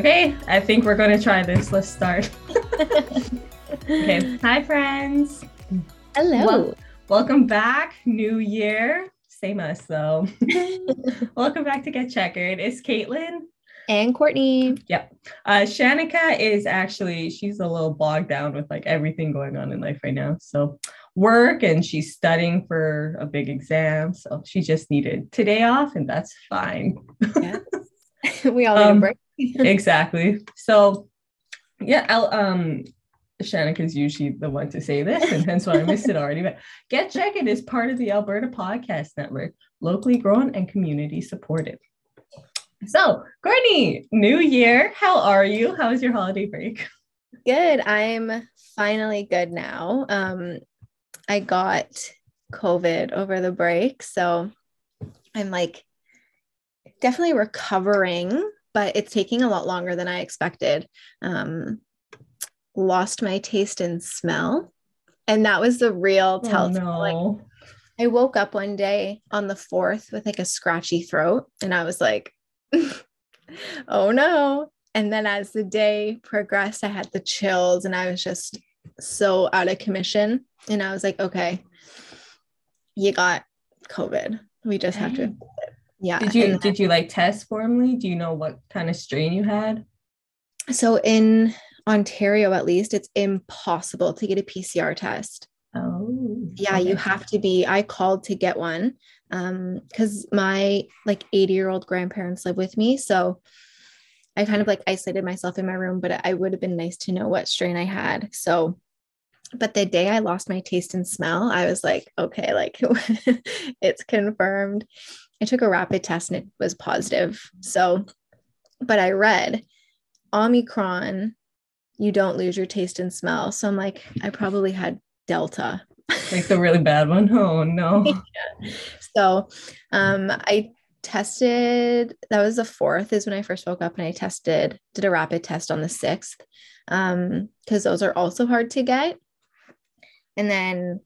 Okay, I think we're going to try this. Let's start. okay, hi, friends. Hello. Wel- welcome back. New year. Same us, though. welcome back to Get Checkered. It's Caitlin. And Courtney. Yep. Uh, Shanika is actually, she's a little bogged down with like everything going on in life right now. So, work and she's studying for a big exam. So, she just needed today off, and that's fine. Yeah. we all need Um, a break. exactly. So, yeah, I'll, um, Shanika is usually the one to say this, and hence why I missed it already. But Get Checkered is part of the Alberta Podcast Network, locally grown and community supported. So, Courtney, new year. How are you? How was your holiday break? Good. I'm finally good now. Um, I got COVID over the break. So I'm like definitely recovering, but it's taking a lot longer than I expected. Um, lost my taste and smell. And that was the real telltale. Oh, no. I woke up one day on the fourth with like a scratchy throat, and I was like, oh no. And then as the day progressed, I had the chills and I was just so out of commission. And I was like, okay, you got COVID. We just have to. Yeah. Did you did you like test formally? Do you know what kind of strain you had? so in Ontario, at least, it's impossible to get a PCR test. Oh, yeah you have to be i called to get one um because my like 80 year old grandparents live with me so i kind of like isolated myself in my room but i would have been nice to know what strain i had so but the day i lost my taste and smell i was like okay like it's confirmed i took a rapid test and it was positive. So but i read omicron you don't lose your taste and smell. So i'm like i probably had delta. Like the really bad one. Oh no. so um i tested that was the fourth is when i first woke up and i tested did a rapid test on the sixth um because those are also hard to get. And then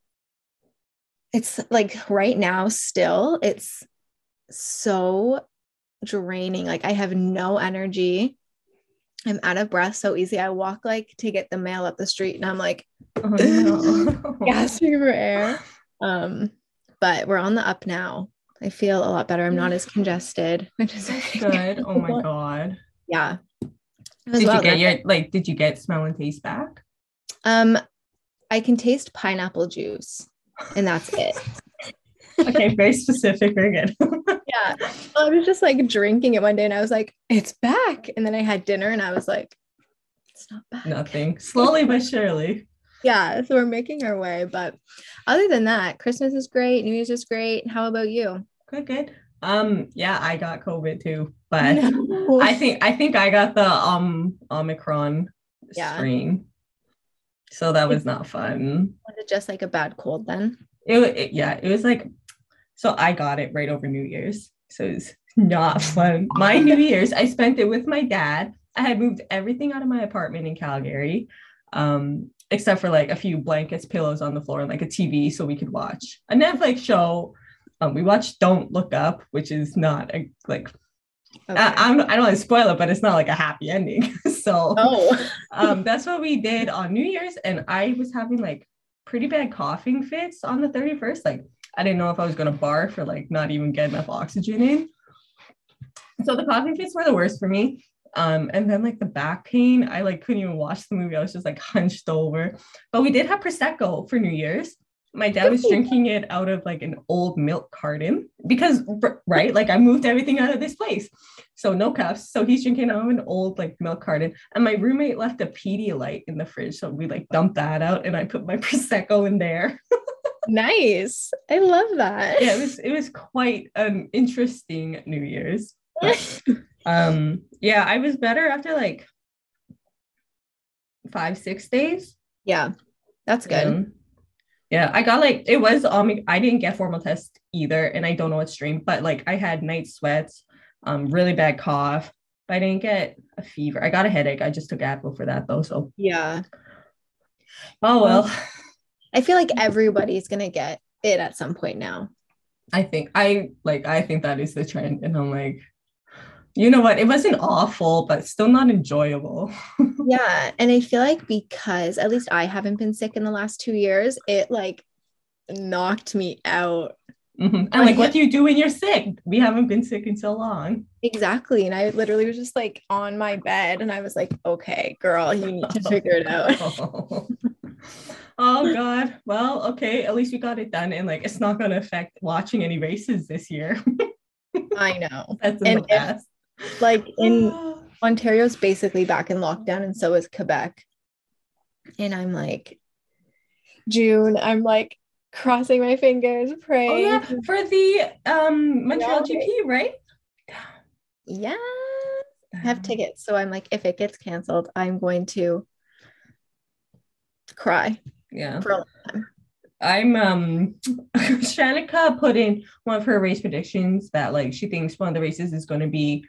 it's like right now still it's so draining like i have no energy i'm out of breath so easy i walk like to get the mail up the street and i'm like Oh no. gasping for air. Um, but we're on the up now. I feel a lot better. I'm not as congested, which is Good. Oh my god. Yeah. Did you get your like? Did you get smell and taste back? um I can taste pineapple juice and that's it. Okay, very specific. Very good. Yeah. I was just like drinking it one day and I was like, it's back. And then I had dinner and I was like, it's not back. Nothing. Slowly but surely. Yeah. So we're making our way. But other than that, Christmas is great. New Year's is great. How about you? Good. Good. Um. Yeah, I got COVID too, but No. I think I think I got the um Omicron Yeah. strain. So that was not fun. Was it just like a bad cold then? It, it yeah, it was like so I got it right over New Year's. So it's not fun. My New Year's, I spent it with my dad. I had moved everything out of my apartment in Calgary. Um, except for like a few blankets, pillows on the floor, and like a TV so we could watch a Netflix show. Um, we watched Don't Look Up, which is not a, like Okay. I, I'm, I don't want to spoil it, but it's not like a happy ending. so oh. um, that's what we did on New Year's, and I was having like pretty bad coughing fits on the 31st. Like I didn't know if I was gonna barf or like not even get enough oxygen in. So the coughing fits were the worst for me. Um, and then like the back pain, I like couldn't even watch the movie. I was just like hunched over. But we did have prosecco for New Year's. My dad was drinking it out of like an old milk carton because right, like I moved everything out of this place. So no cups. So he's drinking out of an old like milk carton. And my roommate left a Pedialyte in the fridge. So we like dumped that out and I put my prosecco in there. Nice. I love that. yeah, it was it was quite an interesting New Year's. But, um, yeah, I was better after like five, six days. yeah. That's good. Um, yeah, I got like it was um I didn't get formal test either, and I don't know what strain, but like I had night sweats, um, really bad cough, but I didn't get a fever. I got a headache. I just took Advil for that though. So Yeah. oh well. I feel like everybody's gonna get it at some point now. I think I like I think that is the trend, and I'm like, you know what? It wasn't awful, but still not enjoyable. yeah. And I feel like because at least I haven't been sick in the last two years, it like knocked me out. Mm-hmm. And like, what do you do when you're sick? We haven't been sick in so long. Exactly. And I literally was just like on my bed and I was like, okay, girl, you need to figure it out. oh. oh God. Well, okay. At least we got it done. And like, it's not going to affect watching any races this year. I know. That's in and the past. If, like in Ontario's basically back in lockdown, and so is Quebec. And I'm like, June, I'm like, crossing my fingers, praying. Oh yeah, for the um Montreal GP, right? Yeah. I have tickets. So I'm like, if it gets canceled, I'm going to cry. Yeah. For a long time. I'm um Shanika put in one of her race predictions that like she thinks one of the races is going to be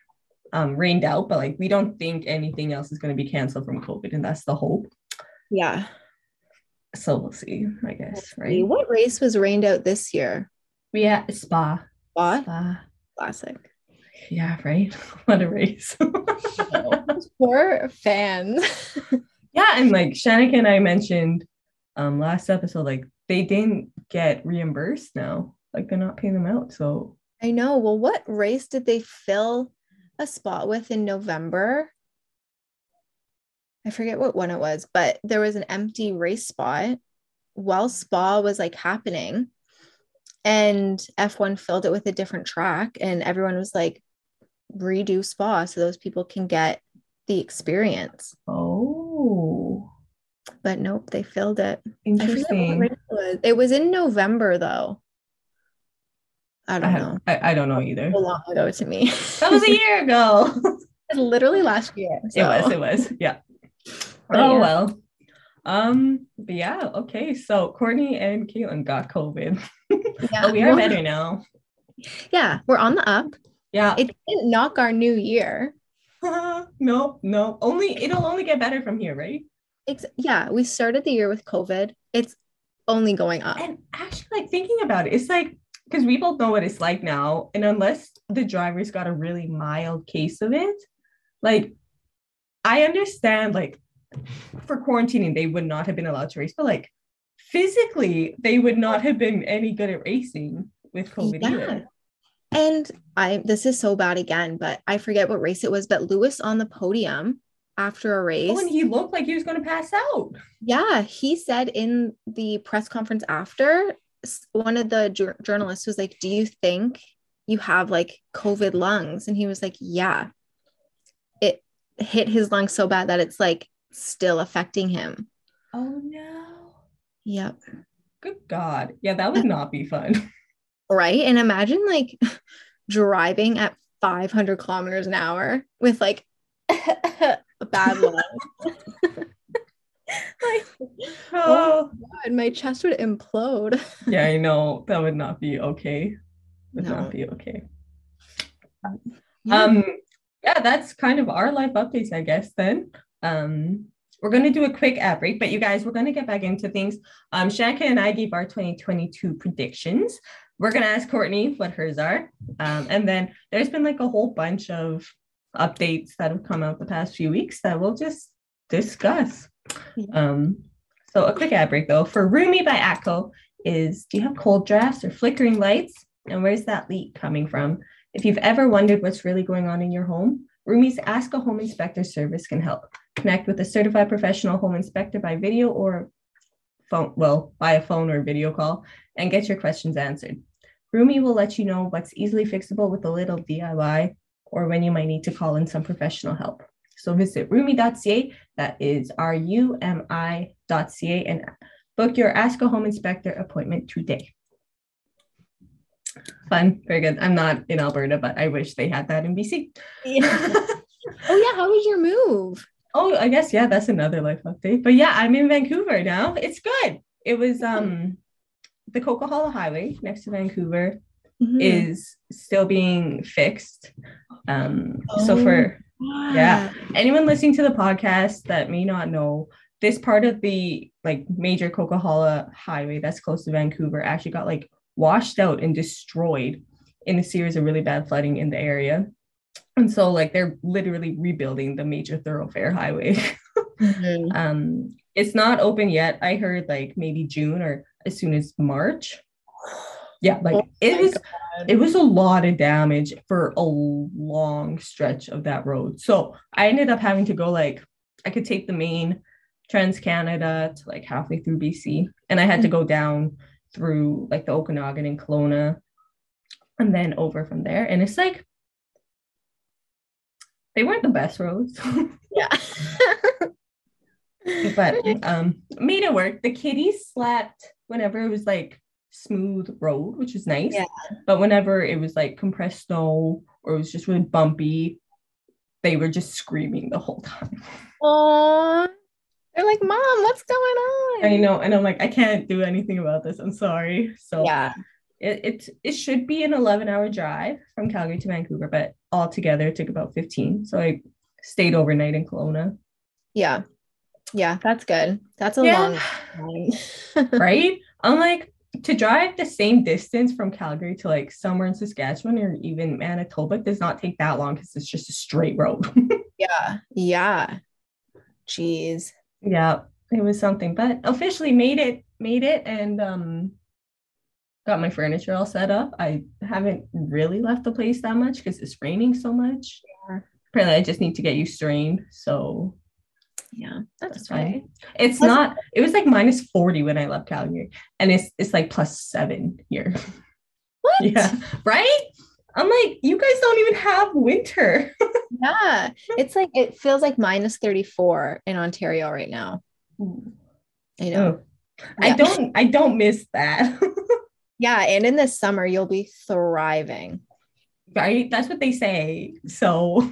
um rained out, but like we don't think anything else is going to be canceled from COVID, and that's the hope. Yeah. So we'll see, I guess. Right. What race was rained out this year? Yeah, Spa. Spa. Spa. Classic. Yeah, right. What a race. Poor fans. yeah, and like Shanika and I mentioned um last episode, like they didn't get reimbursed now. Like they're not paying them out. So I know. Well, what race did they fill a spot with in November? I forget what one it was, but there was an empty race spot while spa was like happening. And F1 filled it with a different track, and everyone was like, redo spa so those people can get the experience. Oh. But nope, they filled it. Interesting. It was. it was in November though. I don't I know. I, I, don't know either. A long ago to me. that was a year ago. literally last year. So. It was, it was. Yeah. But oh yeah. well. Um, but yeah, okay. So Courtney and Caitlin got COVID. Yeah. but we are better now. Yeah, we're on the up. Yeah. It didn't knock our new year. no, no. Only it'll only get better from here, right? It's yeah, we started the year with COVID. It's only going up. And actually, like thinking about it, it's like because we both know what it's like now. And unless the driver's got a really mild case of it, like I understand, like for quarantining, they would not have been allowed to race, but like physically, they would not have been any good at racing with COVID yeah. either. And I this is so bad again, but I forget what race it was, but Lewis on the podium after a race. Oh, and he looked like he was going to pass out. Yeah, he said in the press conference after, one of the ju- journalists was like, "Do you think you have like COVID lungs?" And he was like, "Yeah." It hit his lungs so bad that it's like still affecting him. Oh no. Yep. Good God. Yeah, that would not be fun. right? And imagine like driving at 500 kilometers an hour with like a bad lung. like, oh, oh God, my chest would implode. yeah, I know that would not be okay. Would no. not be okay. Um, yeah, that's kind of our life updates, I guess. Then, um, we're going to do a quick ad break, but you guys, we're going to get back into things. Um, Shanika and I gave our 2022 predictions we're gonna ask Courtney what hers are. Um, and then there's been like a whole bunch of updates that have come out the past few weeks that we'll just discuss. Um, so a quick ad break though for Rumi by ATCO is do you have cold drafts or flickering lights? And where's that leak coming from? If you've ever wondered what's really going on in your home, Rumi's Ask a Home Inspector service can help. Connect with a certified professional home inspector by video or phone, well, by a phone or video call, and get your questions answered. Rumi will let you know what's easily fixable with a little DIY or when you might need to call in some professional help. So visit rumi.ca, that is R-U-M-I.ca, and book your Ask a Home Inspector appointment today. Fun, very good. I'm not in Alberta, but I wish they had that in BC. Yeah. oh yeah, how was your move? Oh, I guess yeah, that's another life update. But yeah, I'm in Vancouver now. It's good. It was um the Coquihalla Highway next to Vancouver mm-hmm. is still being fixed. Um, oh, so for yeah, anyone listening to the podcast that may not know, this part of the like major Coquihalla Highway that's close to Vancouver actually got like washed out and destroyed in a series of really bad flooding in the area. And so like they're literally rebuilding the major thoroughfare highway. Mhm. um it's not open yet. I heard like maybe June or as soon as March. Yeah, like Oh it was God. it was a lot of damage for a long stretch of that road. So I ended up having to go like I could take the main Trans Canada to like halfway through BC, and I had to go down through like the Okanagan and Kelowna, and then over from there. And it's like they weren't the best roads, yeah. but um made it work. The kitties slept whenever it was like smooth road, which is nice. Yeah. But whenever it was like compressed snow or it was just really bumpy, they were just screaming the whole time. Oh, they're like, Mom, what's going on? I know, and I'm like, I can't do anything about this. I'm sorry. So Yeah. it it, it should be an 11 hour drive from Calgary to Vancouver, but altogether it took about 15. So I stayed overnight in Kelowna. Yeah. Yeah. That's good. That's a Yeah. long time. right? I'm like to drive the same distance from Calgary to like somewhere in Saskatchewan or even Manitoba does not take that long because it's just a straight road. yeah. Yeah. Jeez. yeah, it was something, but officially made it, made it, and um got my furniture all set up. I haven't really left the place that much because it's raining so much. Yeah. Apparently, I just need to get used to rain. So Yeah. That's, That's fine. fine. it's Plus- not, it was like minus 40 when I left Calgary, and it's it's like plus seven here. What? Yeah. Right? I'm like, you guys don't even have winter. Yeah. It's like, it feels like minus 34 in Ontario right now. Hmm. I know. Oh. I don't I don't miss that. Yeah. And in the summer, you'll be thriving. right? That's what they say. So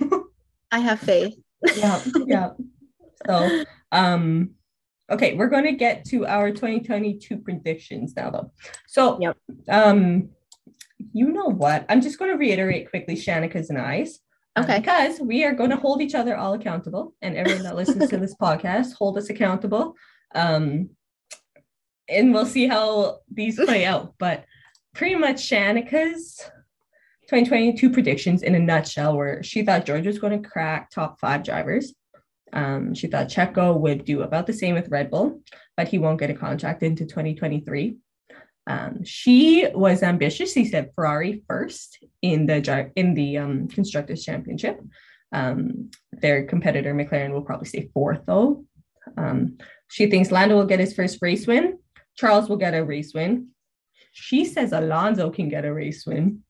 I have faith. yeah, yeah. So um okay, we're gonna get to our 2022 predictions now though. So Yep. um you know what? I'm just gonna reiterate quickly Shanika's and I's. um, Okay. because we are going to hold each other all accountable, and everyone that listens to this podcast hold us accountable. Um, and we'll see how these play out. But pretty much Shanika's 2022 predictions in a nutshell were she thought George was going to crack top five drivers. Um, she thought Checo would do about the same with Red Bull, but he won't get a contract into 2023. Um, she was ambitious. She said Ferrari first in the in the um, constructors championship. Um, their competitor McLaren will probably stay fourth though. Um, she thinks Lando will get his first race win. Charles will get a race win. She says Alonso can get a race win.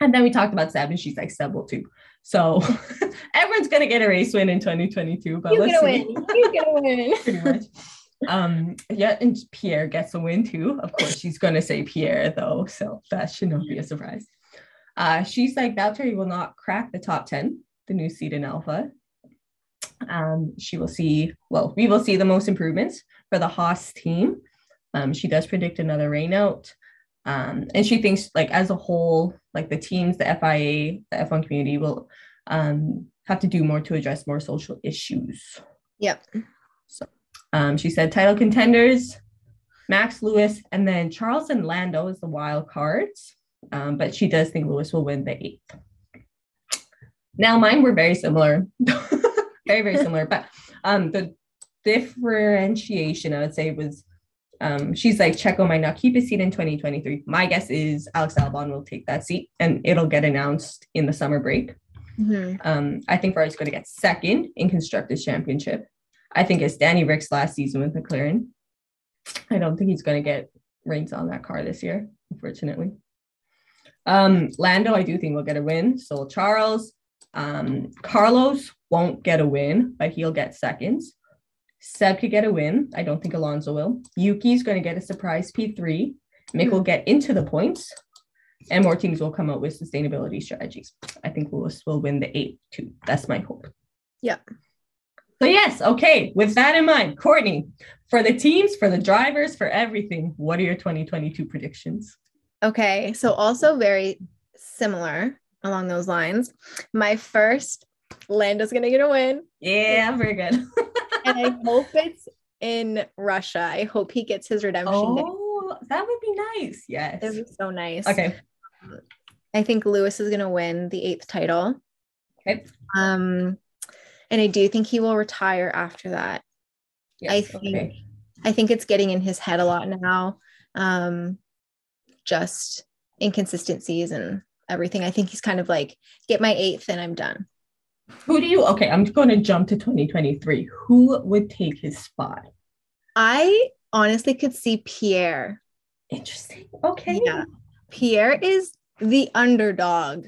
And then we talked about Seb, and she's like Seb will too. So everyone's gonna get a race win in 2022. But You let's see. win. You get a win. Pretty much. Um, yeah, and Pierre gets a win too. Of course, she's gonna say Pierre though, so that should not be a surprise. Uh, she's like Valtteri will not crack the top 10, the new seed in Alfa. Um, she will see, well, we will see the most improvements for the Haas team. Um, she does predict another rain out. Um, and she thinks like as a whole, like the teams, the FIA, the F1 community will um, have to do more to address more social issues. Yep. So um, she said title contenders, Max Lewis, and then Charles and Lando is the wild cards. Um, but she does think Lewis will win the eighth. Now, mine were very similar, very, very similar. But um, the differentiation, I would say, was um, she's like, Checo might not keep his seat in 2023. My guess is Alex Albon will take that seat and it'll get announced in the summer break. Mhm. Um, I think Ferrari's going to get second in Constructors Championship. I think it's Danny Ric's last season with McLaren. I don't think he's going to get reins on that car this year, unfortunately. Um, Lando, I do think will get a win. So Charles. Um, Carlos won't get a win, but he'll get seconds. Seb could get a win. I don't think Alonso will. Yuki's going to get a surprise P3. Mick will hmm. get into the points, and more teams will come out with sustainability strategies. I think Lewis will win the eight too. That's my hope. Yeah. So yes, okay. With that in mind, Courtney, for the teams, for the drivers, for everything, what are your 2022 predictions? Okay. So also very similar along those lines. My first, Lando's gonna get a win. Yeah, very good. And I hope it's in Russia. I hope he gets his redemption day. oh, that would be nice. Yes. It was so nice. Okay. I think Lewis is gonna win the eighth title. Okay. Um, and I do think he will retire after that. I think okay. I think it's getting in his head a lot now. Um, just inconsistencies and everything. I think he's kind of like, get my eighth and I'm done. Who do you? Okay, I'm going to jump to 2023. Who would take his spot? I honestly could see Pierre. Interesting. Okay. Yeah. Pierre is the underdog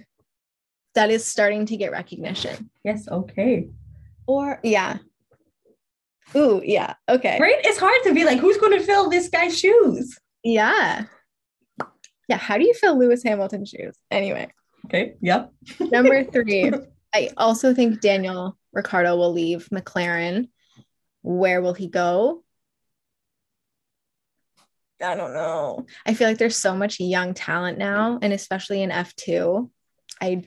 that is starting to get recognition. Yes. Okay. Or yeah. Ooh, yeah. Okay. Right. It's hard to be like, who's going to fill this guy's shoes? Yeah. Yeah. How do you fill Lewis Hamilton's shoes? Anyway, Okay. Yep. number three. I also think Daniel Ricciardo will leave McLaren. Where will he go? I don't know. I feel like there's so much young talent now, and especially in F2. I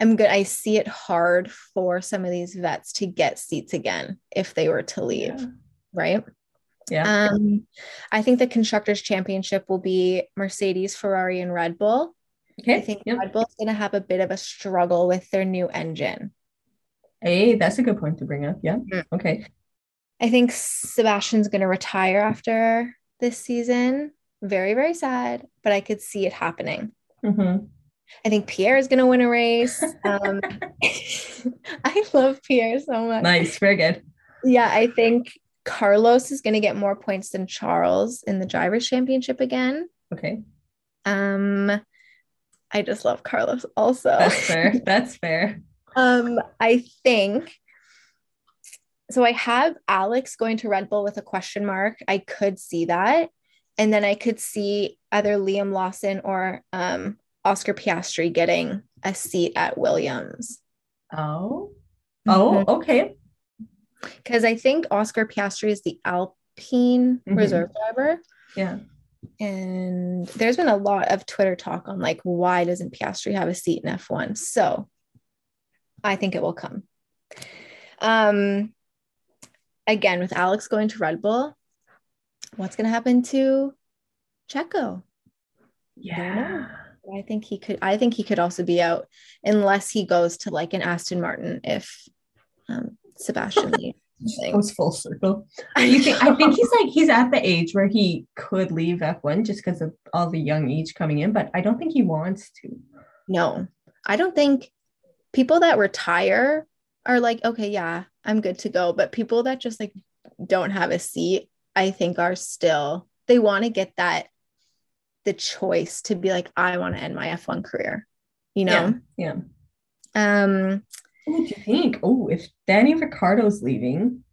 I'm good. I see it hard for some of these vets to get seats again if they were to leave, Yeah. right? Yeah. Um, I think the constructors championship will be Mercedes, Ferrari, and Red Bull. Okay. I think Yep. Red Bull's gonna have a bit of a struggle with their new engine. Hey, that's a good point to bring up. Yeah. Mm. Okay. I think Sebastian's gonna retire after this season. Very, very sad, but I could see it happening. Mm-hmm. I think Pierre is gonna win a race. Um, I love Pierre so much. Nice. Very good. Yeah, I think Carlos is gonna get more points than Charles in the drivers' championship again. Okay. Um, I just love Carlos also. That's fair. That's fair. Um, I think so. I have Alex going to Red Bull with a question mark. I could see that. And then I could see either Liam Lawson or um, Oscar Piastri getting a seat at Williams. Oh. Oh, okay. Because I think Oscar Piastri is the Alpine Mhm. reserve driver. Yeah. And there's been a lot of Twitter talk on like, why doesn't Piastri have a seat in F1? So I think it will come. Um, again, with Alex going to Red Bull, what's going to happen to Checo? Yeah. I think he could. I think he could also be out unless he goes to like an Aston Martin if um, Sebastian leaves. I was full circle. You think? I think he's like he's at the age where he could leave F1 just because of all the young age coming in, but I don't think he wants to. No, I don't think people that retire are like, okay, yeah, I'm good to go. But people that just like don't have a seat, I think are still, they want to get that, the choice to be like, I want to end my F1 career, you know? Yeah. Um, What do you think? Oh, if Danny Ricciardo's leaving,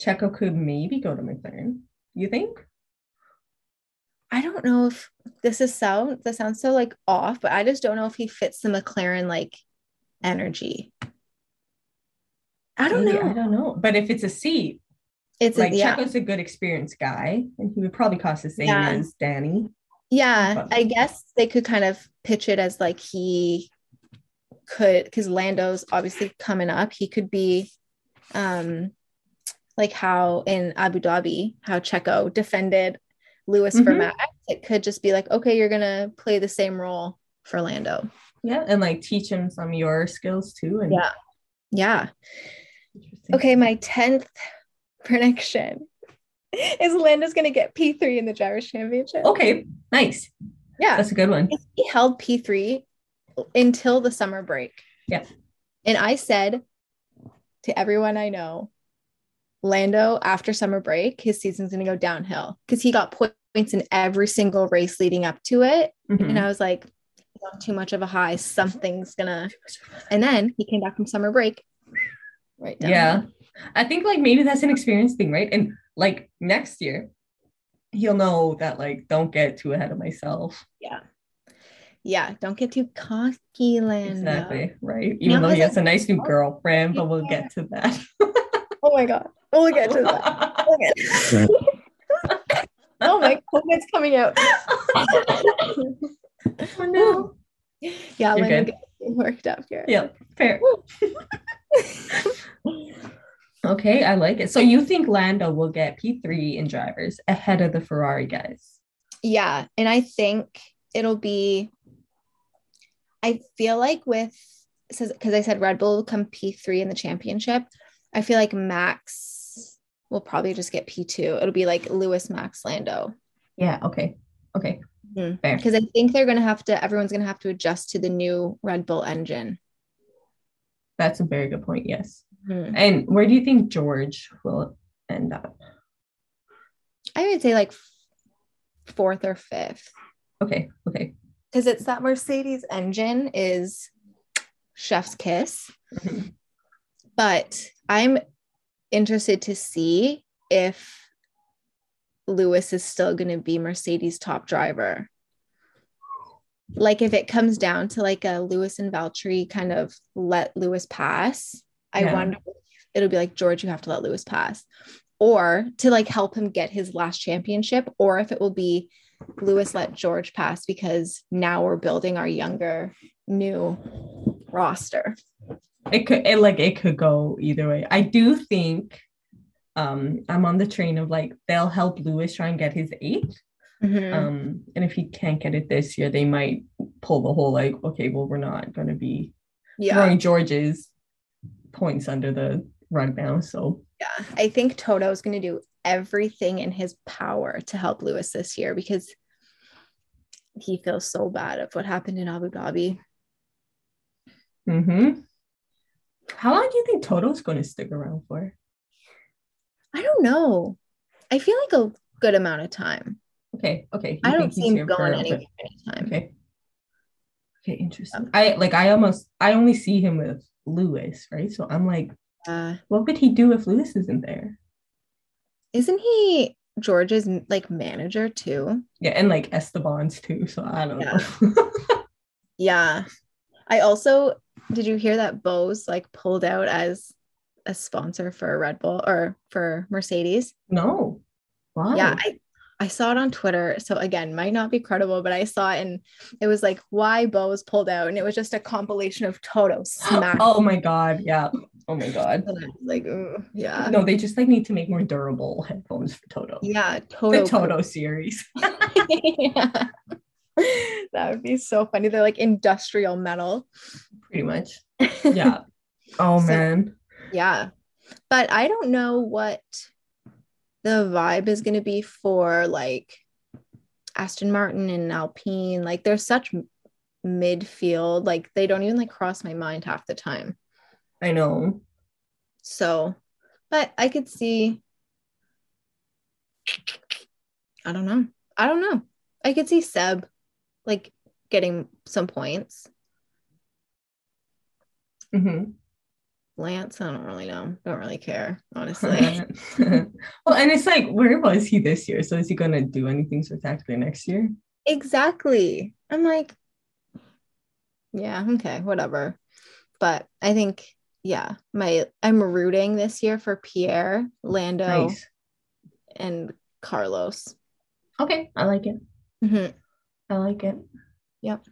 Checo could maybe go to McLaren. You think? I don't know if this is sound, this sounds so like off, but I just don't know if he fits the McLaren like energy. I don't Maybe, know. I don't know. But if it's a seat, It's like a, yeah. Checo's a good experienced guy, and he would probably cost the same Yeah. as Danny. Yeah, But- I guess they could kind of pitch it as like he could because Lando's obviously coming up. He could be um like how in Abu Dhabi, how Checo defended Lewis for Mhm. Max. It could just be like, okay, you're gonna play the same role for Lando. Yeah, and like teach him some of your skills too. And Yeah. Yeah. Okay, my 10th prediction is Lando's gonna get P3 in the drivers championship. Okay, nice. yeah. That's a good one. he held P3 until the summer break. Yeah. And I said to everyone I know, Lando, after summer break, his season's going to go downhill because he got points in every single race leading up to it. Mhm. And I was like, too much of a high. Something's going to. And then he came back from summer break. Right. down. Yeah. I think like maybe that's an experience thing, right? And like next year, he'll know that like don't get too ahead of myself. Yeah. Yeah, don't get too cocky, Lando. Exactly. Right. Even Now though he has a nice new girlfriend, but we'll get to that. Oh my God. We'll get to that. We'll get to that. oh my COVID's coming out. oh no. Yeah, You're Lando good. gets worked up here. Yeah, fair. okay, I like it. So you think Lando will get P3 in drivers ahead of the Ferrari guys? Yeah, and I think it'll be I feel like with says because I said Red Bull will come P3 in the championship. I feel like Max will probably just get P2. It'll be like Lewis, Max, Lando. Yeah. Okay. Okay. Fair. Because I think they're gonna have to. Everyone's gonna have to adjust to the new Red Bull engine. That's a very good point. Yes. Mhm. And where do you think George will end up? I would say like fourth or fifth. Okay. Okay. Because it's that Mercedes engine is chef's kiss. Mhm. But I'm interested to see if Lewis is still going to be Mercedes top driver. Like if it comes down to like a Lewis and Valtteri kind of let Lewis pass, I wonder if it'll be like George, you have to let Lewis pass, or to like help him get his last championship, or if it will be Lewis let George pass because now we're building our younger new roster. It could it like it could go either way. I do think um I'm on the train of like they'll help Lewis try and get his 8th Mhm. Um and if he can't get it this year, they might pull the whole like, okay, well, we're not gonna be yeah. throwing George's points under the rug now. So Yeah, I think Toto is going to do everything in his power to help Lewis this year because he feels so bad of what happened in Abu Dhabi. Mm-hmm. how long do you think Toto's gonna stick around for? I don't know. I feel like a good amount of time. Okay, okay. you I don't think he's see him going a bit. anywhere anytime. Okay. Okay, interesting. I like I almost I only see him with Lewis, right? So I'm like, Uh, what would he do if Lewis isn't there? Isn't he George's like manager too? Yeah, and like Esteban's too. So I don't Yeah. know. Yeah. I also did you hear that Bose like pulled out as a sponsor for Red Bull or for Mercedes? no. Why? Yeah, I, I saw it on Twitter. So again, might not be credible, but I saw it and it was like why Bose pulled out, and it was just a compilation of Toto oh smack. oh my god. Yeah. Oh my god. And I was like, ooh, yeah, No, they just like need to make more durable headphones for Toto. yeah, Toto. The Toto series. yeah. That would be so funny. They're like industrial metal. Pretty much. Yeah. Oh So- man. Yeah. But I don't know what the vibe is going to be for like Aston Martin and Alpine. Like they're such midfield. Like they don't even like cross my mind half the time. I know. So, but I could see. I don't know. I don't know. I could see Seb like getting some points. Mm-hmm. Lance, I don't really know. Don't really care, honestly. well, and it's like, where was he this year? So is he gonna do anything spectacular next year? exactly. I'm like, yeah, okay, whatever. But I think, yeah, my I'm rooting this year for Pierre, Lando, Nice. and Carlos. Okay, I like it. Mhm. I like it. Yep.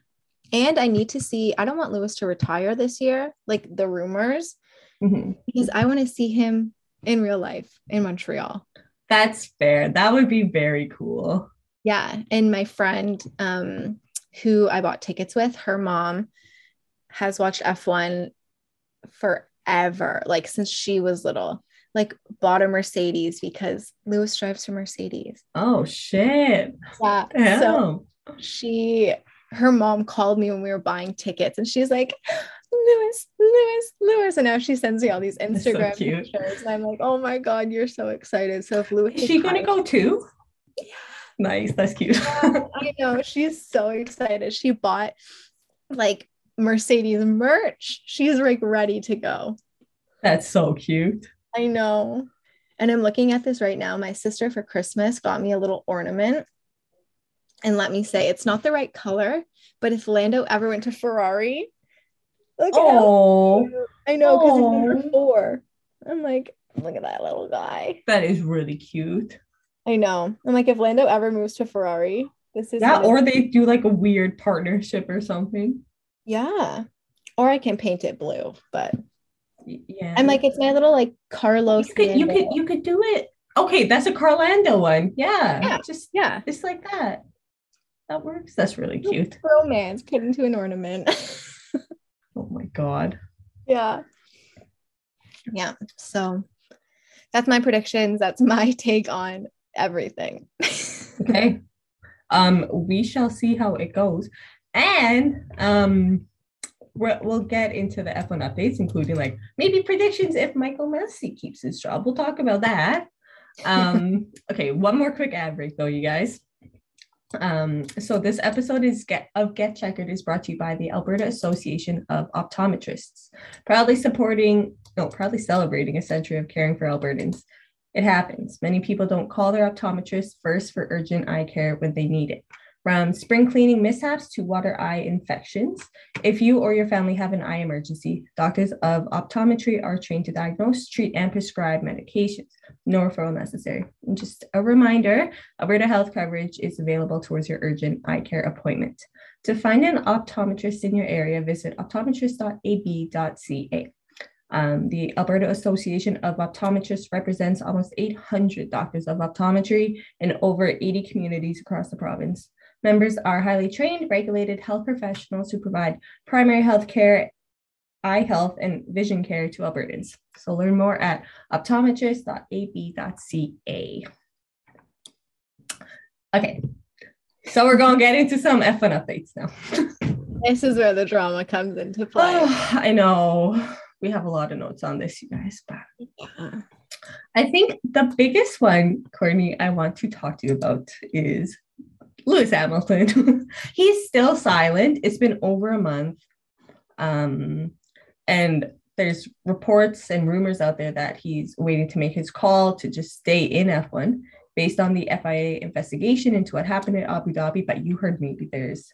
And I need to see, I don't want Lewis to retire this year, like the rumors, Mhm. because I want to see him in real life in Montreal. That's fair. That would be very cool. Yeah. And my friend um, who I bought tickets with, her mom has watched F1 forever, like since she was little, like bought a Mercedes because Lewis drives for Mercedes. Oh shit. Yeah. So she her mom called me when we were buying tickets and she's like Lewis, Lewis, Lewis. And now she sends me all these That's so Instagram pictures. And I'm like, oh my God, you're so excited. So if Lewis Is she gonna go too? Nice. That's cute. I know she's so excited. She bought like Mercedes merch. She's like ready to go. That's so cute. I know. And I'm looking at this right now. My sister for Christmas got me a little ornament. And let me say, it's not the right color, but if Lando ever went to Ferrari, look at Oh. I know because it's number four. I'm like, look at that little guy. that is really cute. I know. I'm like, if Lando ever moves to Ferrari, this is Yeah, or they do like a weird partnership or something. Yeah. Or I can paint it blue, but Yeah. I'm like, it's my little like Carlos. you could you could you could do it. Okay, that's a Carlando one. Yeah. Yeah. Just yeah. just like that. That works. That's really cute. Romance put into an ornament. Oh my god. Yeah. Yeah. So that's my predictions. That's my take on everything. okay. Um, we shall see how it goes. And um we will get into the F1 updates, including like maybe predictions if Michael Masi keeps his job. We'll talk about that. Um, okay, one more quick ad break though, you guys. Um, so this episode is get of Get Checkered is brought to you by the Alberta Association of Optometrists, proudly supporting, no, proudly celebrating a century of caring for Albertans. It happens. Many people don't call their optometrist first for urgent eye care when they need it from spring cleaning mishaps to water eye infections. If you or your family have an eye emergency, doctors of optometry are trained to diagnose, treat, and prescribe medications. No referral necessary. And just a reminder Alberta Health coverage is available towards your urgent eye care appointment. To find an optometrist in your area, visit optometrist.ab.ca. Um, the Alberta Association of Optometrists represents almost 800 doctors of optometry in over 80 communities across the province. Members are highly trained, regulated health professionals who provide primary health care, eye health, and vision care to Albertans. So learn more at optometrist.ab.ca. Okay, so we're going to get into some F1 updates now. this is where the drama comes into play. Oh, I know. We have a lot of notes on this, you guys, but yeah. I think the biggest one, Courtney, I want to talk to you about is Lewis Hamilton. He's still silent. It's been over a month. Um, and there's reports and rumors out there that he's waiting to make his call to just stay in F1 based on the FIA investigation into what happened at Abu Dhabi. But you heard maybe there's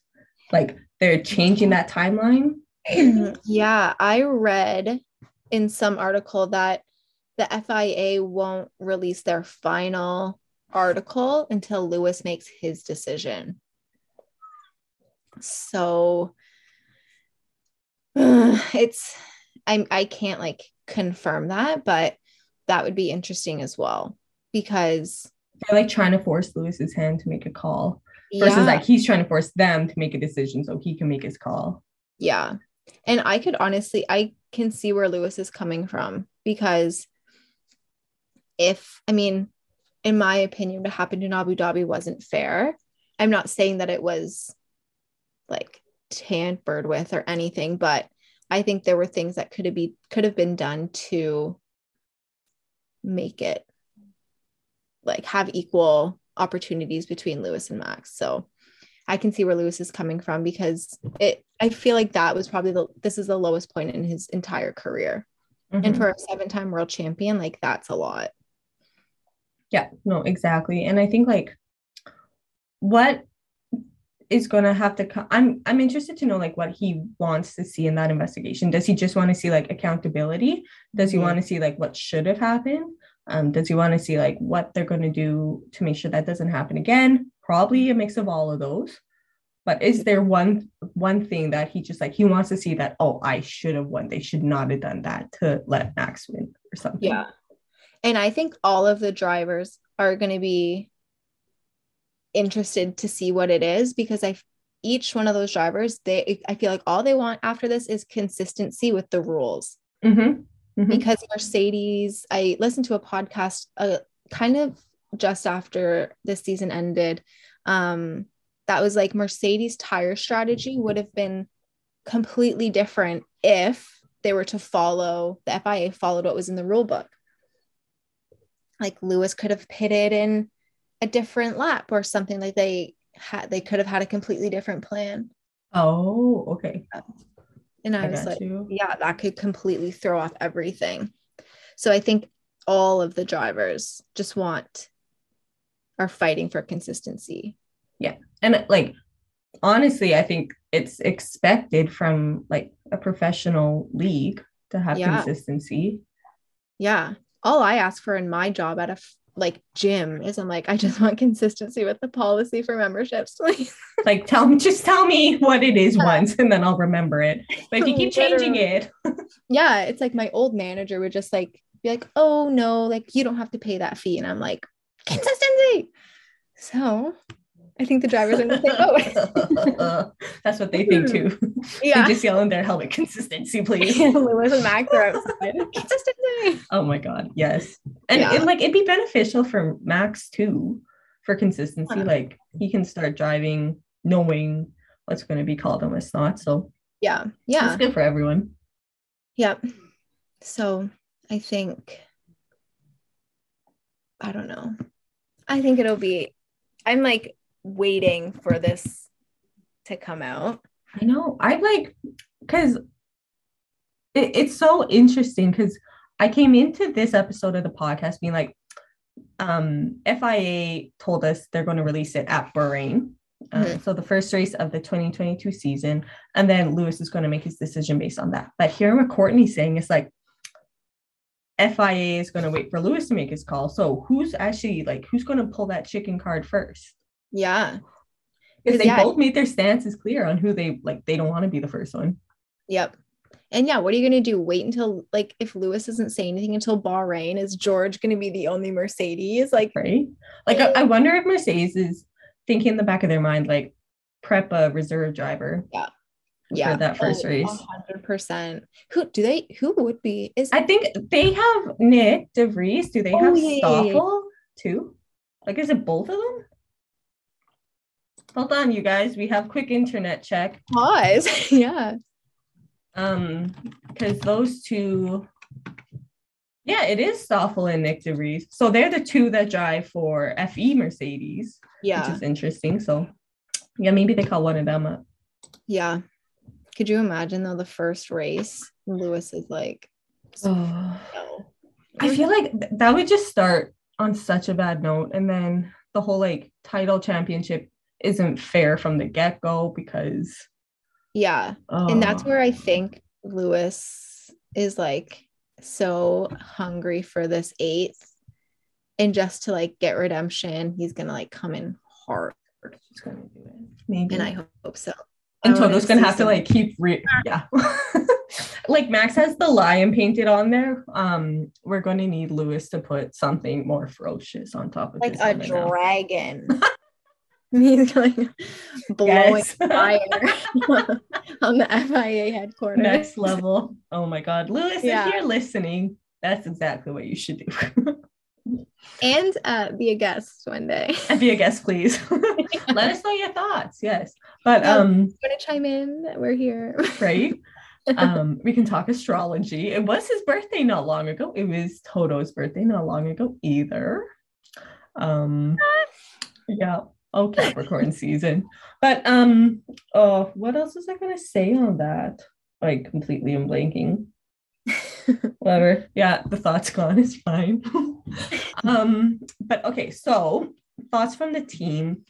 like they're changing that timeline. yeah, I read in some article that the FIA won't release their final article until Lewis makes his decision. So uh, it's I I can't like confirm that, but that would be interesting as well because they're like trying to force Lewis's hand to make a call versus yeah. like he's trying to force them to make a decision so he can make his call. Yeah. And I could honestly I can see where Lewis is coming from because if I mean in my opinion, what happened in Abu Dhabi wasn't fair. I'm not saying that it was like tampered with or anything, but I think there were things that could have be could have been done to make it like have equal opportunities between Lewis and Max. So I can see where Lewis is coming from because it I feel like that was probably the this is the lowest point in his entire career. Mm-hmm. And for a seven-time world champion, like that's a lot. Yeah, no, exactly. And I think like what is going to have to come i'm i'm interested to know like what he wants to see in that investigation. Does he just want to see like accountability? Does he mm-hmm. want to see like what should have happened? Um does he want to see like what they're going to do to make sure that doesn't happen again? Probably a mix of all of those. But is there one one thing that he just like he wants to see that oh i should have won. They should not have done that to let max win or something. Yeah and I think all of the drivers are going to be interested to see what it is because I each one of those drivers they I feel like all they want after this is consistency with the rules. Mm-hmm. Mm-hmm. Because Mercedes, I listened to a podcast uh, kind of just after this season ended. Um, that was like Mercedes tire strategy would have been completely different if they were to follow the FIA followed what was in the rule book like Lewis could have pitted in a different lap or something like they had they could have had a completely different plan. Oh, okay. And I, I was like, you. yeah, that could completely throw off everything. So I think all of the drivers just want are fighting for consistency. Yeah. And like honestly, I think it's expected from like a professional league to have yeah. consistency. Yeah all I ask for in my job at a like gym is I'm like, I just want consistency with the policy for memberships, please. like tell me just tell me what it is once and then I'll remember it. But if you keep changing it. yeah, it's like my old manager would just like be like, oh no, like you don't have to pay that fee. And I'm like, consistency. So I think the drivers are in the same boat. That's what they think too. Hmm. yeah. They just yell in their helmet consistency, please. Lewis and Max are outside. Consistency. Oh my god, yes. And Yeah. it, like it'd be beneficial for Max too for consistency. Yeah. Like he can start driving knowing what's going to be called and what's not. So Yeah. Yeah. it's good for everyone. Yep. So I think I don't know. I think it'll be I'm like waiting for this to come out. I know. I like because it, it's so interesting because I came into this episode of the podcast being like, um, FIA told us they're going to release it at Bahrain. Um, Mhm. So the first race of the 2022 season, and then Lewis is going to make his decision based on that. But hearing what Courtney's saying is like, FIA is going to wait for Lewis to make his call. So who's actually like who's going to pull that chicken card first? Yeah. Because 'Cause, they yeah. both made their stances clear on who they like. They don't want to be the first one. Yep. And yeah, what are you going to do? Wait until like if Lewis doesn't say anything until Bahrain, is George going to be the only Mercedes? Like right? Like, I, I wonder if Mercedes is thinking in the back of their mind, like, prep a reserve driver yeah, Yeah. for that oh, first Oh, race. 100%. Who do they who would be is I think they have Nyck de Vries. Do they Oh, have yeah, yeah, yeah, yeah. Stoffel too? Like, is it both of them? Hold on, you guys. We have quick internet check. pause. yeah. Um, because those two, yeah, it is Stoffel and Nyck de Vries. So they're the two that drive for FE Mercedes, Yeah. which is interesting. So, yeah, maybe they call one of them up. Yeah. Could you imagine though the first race? Lewis is like, Oh. no. I feel like th- that would just start on such a bad note. And then the whole like title championship isn't fair from the get go because. Yeah. And that's where I think Lewis is like so hungry for this eighth. And just to like get redemption, he's gonna like come in hard. she's gonna do it. Maybe. And I hope so. and Toto's gonna have to like keep re- yeah. like Max has the lion painted on there. Um, we're going to need Lewis to put something more ferocious on top of like a dragon. He's like blowing Yes. fire on the FIA headquarters. Next level. Oh my God, Lewis, Yeah. if you're listening, that's exactly what you should do. And uh, be a guest one day. and be a guest, please. Let us know your thoughts. Yes, but Yeah. um, Want to chime in? We're here. right. Um, we can talk astrology. It was his birthday not long ago. It was Toto's birthday not long ago either. Um, yeah. Oh, Capricorn season. But um, oh, what else was I gonna say on that? Like completely am blanking. Whatever. Yeah, the thought's gone. It's fine. um, but okay, so thoughts from the team.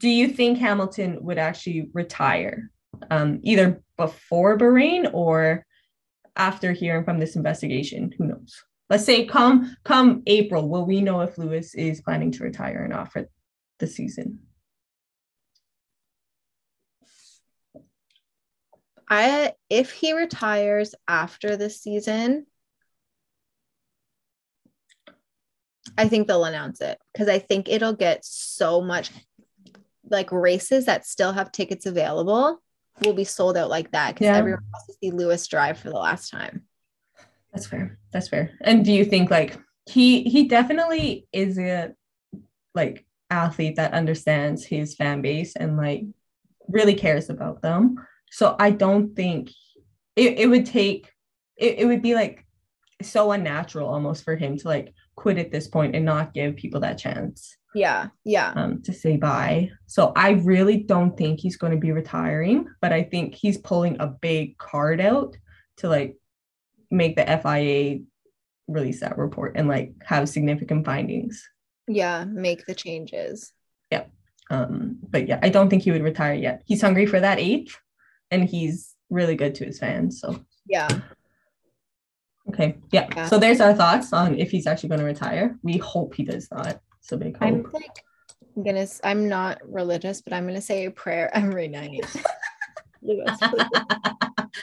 Do you think Hamilton would actually retire? Um, either before Bahrain or after hearing from this investigation? Who knows? Let's say come come April, will we know if Lewis is planning to retire or not for the season? I if he retires after this season, I think they'll announce it because I think it'll get so much like races that still have tickets available will be sold out like that because Yeah. everyone wants to see Lewis drive for the last time. That's fair. That's fair. And do you think like he he definitely is a like athlete that understands his fan base and like really cares about them. So I don't think it, it would take it, it would be like so unnatural almost for him to like quit at this point and not give people that chance Yeah, yeah, um, to say bye. So I really don't think he's going to be retiring, but I think he's pulling a big card out to like make the FIA release that report and like have significant findings. Yeah. Make the changes. Yeah um, but yeah, I don't think he would retire yet. He's hungry for that eighth, and he's really good to his fans. So Yeah, okay, yeah. Yeah. So there's our thoughts on if he's actually going to retire. We hope he does not. It's a big I'm hope. like gonna. i'm not religious, but I'm gonna say a prayer every night.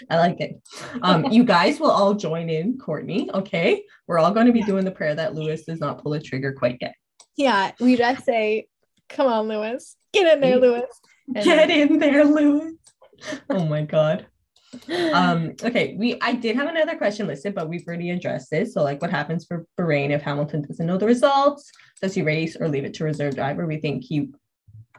I like it. Um, you guys will all join in, Courtney. Okay, we're all going to be doing the prayer that Lewis does not pull a trigger quite yet. Yeah, we just say Come on, Lewis. Get in there, Lewis. And Get in there, Lewis. Oh my god. Um, okay, we I did have another question listed, but we've already addressed this. So, like, what happens for Bahrain if Hamilton doesn't know the results? Does he race or leave it to reserve driver? We think he,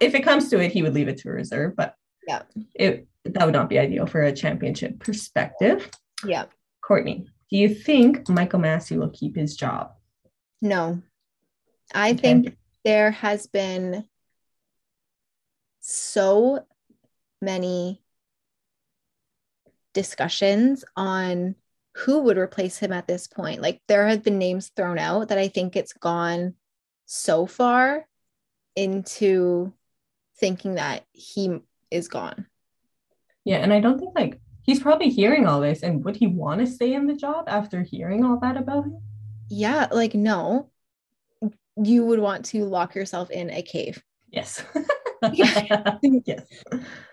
if it comes to it, he would leave it to reserve, but Yeah. it that would not be ideal for a championship perspective. yeah. Courtney, do you think Michael Masi will keep his job? No. I Okay. think there has been so many discussions on who would replace him at this point. Like there have been names thrown out that I think it's gone so far into thinking that he is gone. Yeah, and I don't think like he's probably hearing all this, and would he want to stay in the job after hearing all that about him? Yeah, like no. You would want to lock yourself in a cave. Yes. Yes.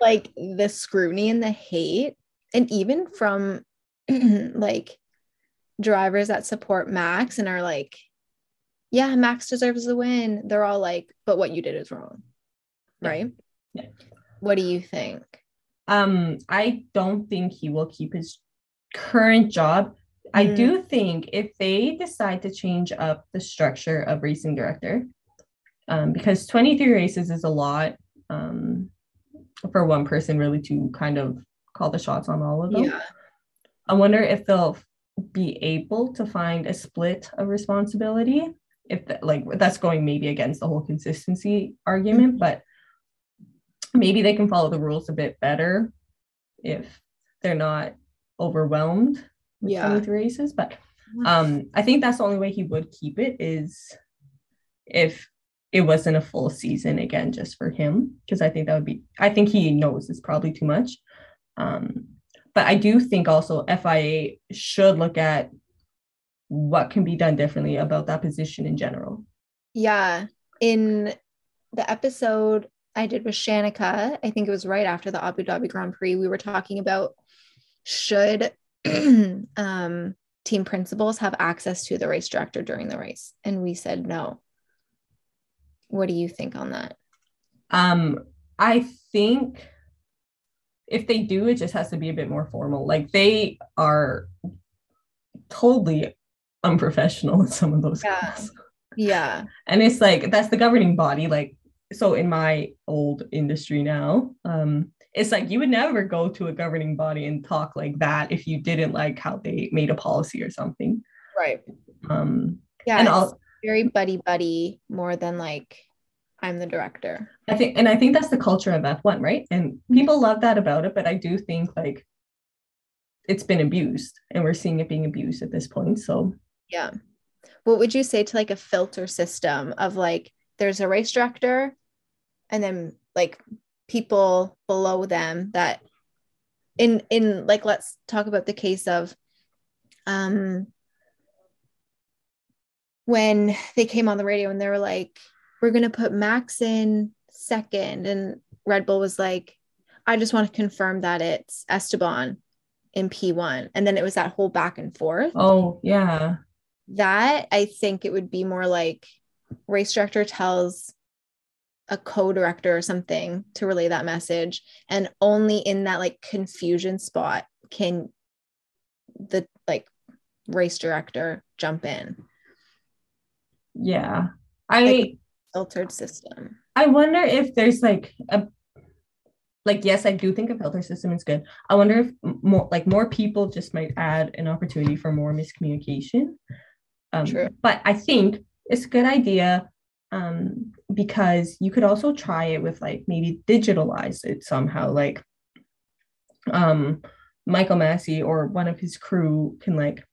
like the scrutiny and the hate and even from like drivers that support max and are like yeah max deserves the win they're all like but what you did is wrong Yeah. right Yeah. what do you think Um, I don't think he will keep his current job. I Mm. do think if they decide to change up the structure of racing director, um, because 23 races is a lot um, for one person really to kind of call the shots on all of them. yeah I wonder if they'll be able to find a split of responsibility. If that, like that's going maybe against the whole consistency argument, but maybe they can follow the rules a bit better if they're not overwhelmed with Yeah. 23 races. But um, I think that's the only way he would keep it is if it wasn't a full season again just for him because I think that would be I think he knows it's probably too much. Um, but I do think also FIA should look at what can be done differently about that position in general. yeah in the episode i did with shanika i think it was right after the abu dhabi grand prix we were talking about should um, team principals have access to the race director during the race and we said no what do you think on that Um, I think if they do, it just has to be a bit more formal. Like they are totally unprofessional in some of those Yeah. calls. yeah and it's like that's the governing body like so in my old industry now um it's like you would never go to a governing body and talk like that if you didn't like how they made a policy or something. Right. Um yeah and it's I'll, very buddy buddy more than like i'm the director. I think and i think that's the culture of f1 right? And people love that about it but i do think like it's been abused and we're seeing it being abused at this point so. Yeah. What would you say to like a filter system of like there's a race director and then like people below them that in in like let's talk about the case of um when they came on the radio and they were like we're going to put max in second and red bull was like i just want to confirm that it's esteban in p1 and then it was that whole back and forth. Oh yeah. That I think it would be more like race director tells a co-director or something to relay that message and only in that like confusion spot can the like race director jump in yeah i Like- filtered system I wonder if there's like a like yes, I do think a filter system is good. I wonder if more like more people just might add an opportunity for more miscommunication. Um, True. But I think it's a good idea um, because you could also try it with like maybe digitalize it somehow. Like um, Michael Masi or one of his crew can like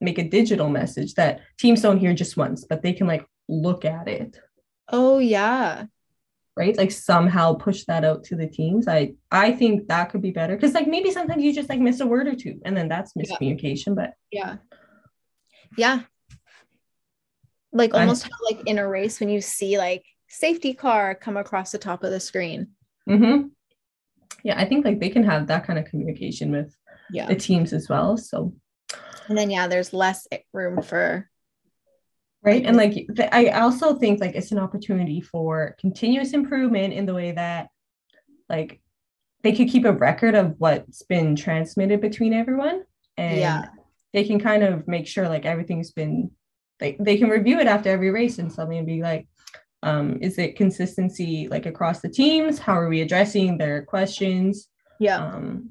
make a digital message that teams don't hear just once, but they can like look at it. Oh yeah. Right? Like somehow push that out to the teams. I i think that could be better because like maybe sometimes you just like miss a word or two and then that's Yeah. miscommunication but yeah. Yeah like almost how, like in a race when you see like safety car come across the top of the screen mhm. yeah i think like they can have that kind of communication with yeah the teams as well so and then yeah there's less room for right and like th- i also think like it's an opportunity for continuous improvement in the way that like they could keep a record of what's been transmitted between everyone and Yeah. they can kind of make sure like everything's been like they can review it after every race and something and be like um is it consistency like across the teams how are we addressing their questions Yeah. um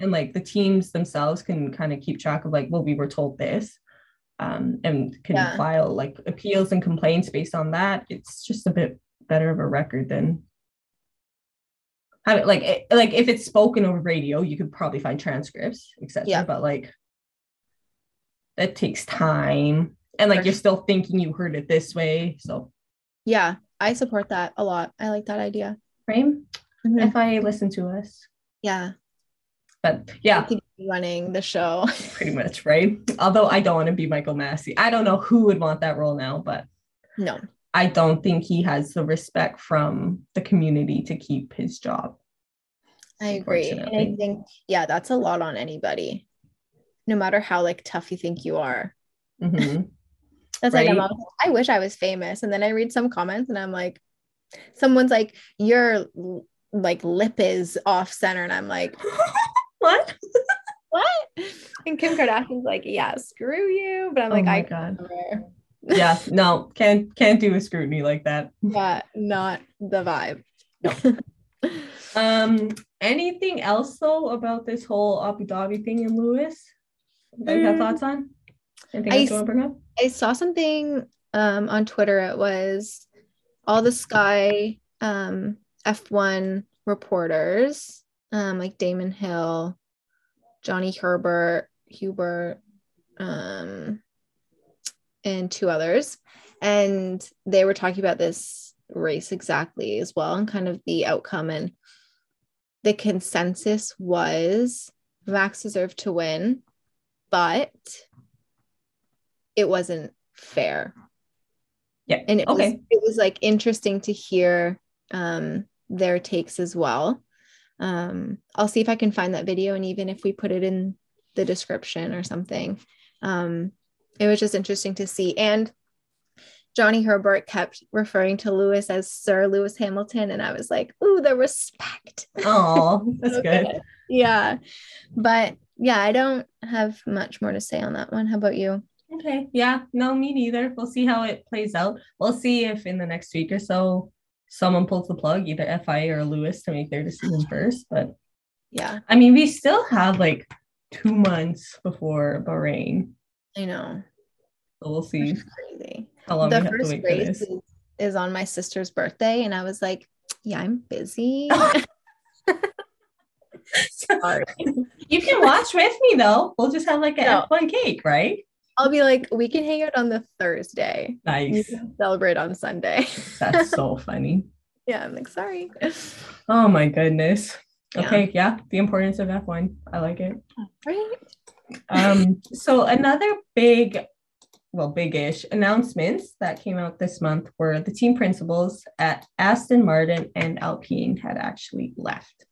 and like the teams themselves can kind of keep track of like well we were told this um and can Yeah. file like appeals and complaints based on that it's just a bit better of a record than like it, like if it's spoken over radio you could probably find transcripts etc Yeah. but like that takes time and like you're still thinking you heard it this way so yeah. I support that a lot. I like that idea. frame Mhm. I listen to us Yeah. but yeah running the show. pretty much, right? Although I don't want to be Michael Masi. I don't know who would want that role now, but No. I don't think he has the respect from the community to keep his job. I agree. And I think, yeah, that's a lot on anybody. No matter how like tough you think you are. Mhm. That's like Right. always I wish I was famous. And then I read some comments and I'm like, someone's like, your like lip is off center. And I'm like, what? what? And Kim Kardashian's like, yeah, screw you. But I'm oh like, my I god. never. Yeah, no, can't can't do a scrutiny like that. Yeah, not the vibe. No. Um, anything else though about this whole Abu Dhabi thing in Lewis that you have Mm. thoughts on? Anything I else you want to bring up? I saw something um, on Twitter. It was all the Sky um, F1 reporters, um, like Damon Hill, Johnny Herbert, Hubert, um, and two others. And they were talking about this race exactly as well and kind of the outcome. And the consensus was Max deserved to win, but it wasn't fair. Yeah. And it was it was like interesting to hear um their takes as well. Um I'll see if I can find that video and even if we put it in the description or something. Um it was just interesting to see and Johnny Herbert kept referring to Lewis as Sir Lewis Hamilton and I was like, "Ooh, the respect." Oh, that's good. Yeah. But yeah, I don't have much more to say on that one. How about you? Okay. Yeah. No, me neither. We'll see how it plays out. We'll see if in the next week or so someone pulls the plug, either FIA or Lewis, to make their decision first. But Yeah, I mean, we still have like two months before Bahrain. I know. So we'll see It's crazy. how long the we have to first wait for race this. is, is on my sister's birthday, and I was like, "Yeah, I'm busy." Sorry. you can watch with me though. We'll just have like an No. F1 cake, right? I'll be like, "We can hang out on the Thursday. Nice. celebrate on Sunday." That's so funny. yeah, I'm like, "Sorry." Oh my goodness. Yeah. Okay, yeah, the importance of F1. I like it. Right? Um, so another big, well, big-ish announcements that came out this month were the team principals at Aston Martin and Alpine had actually left.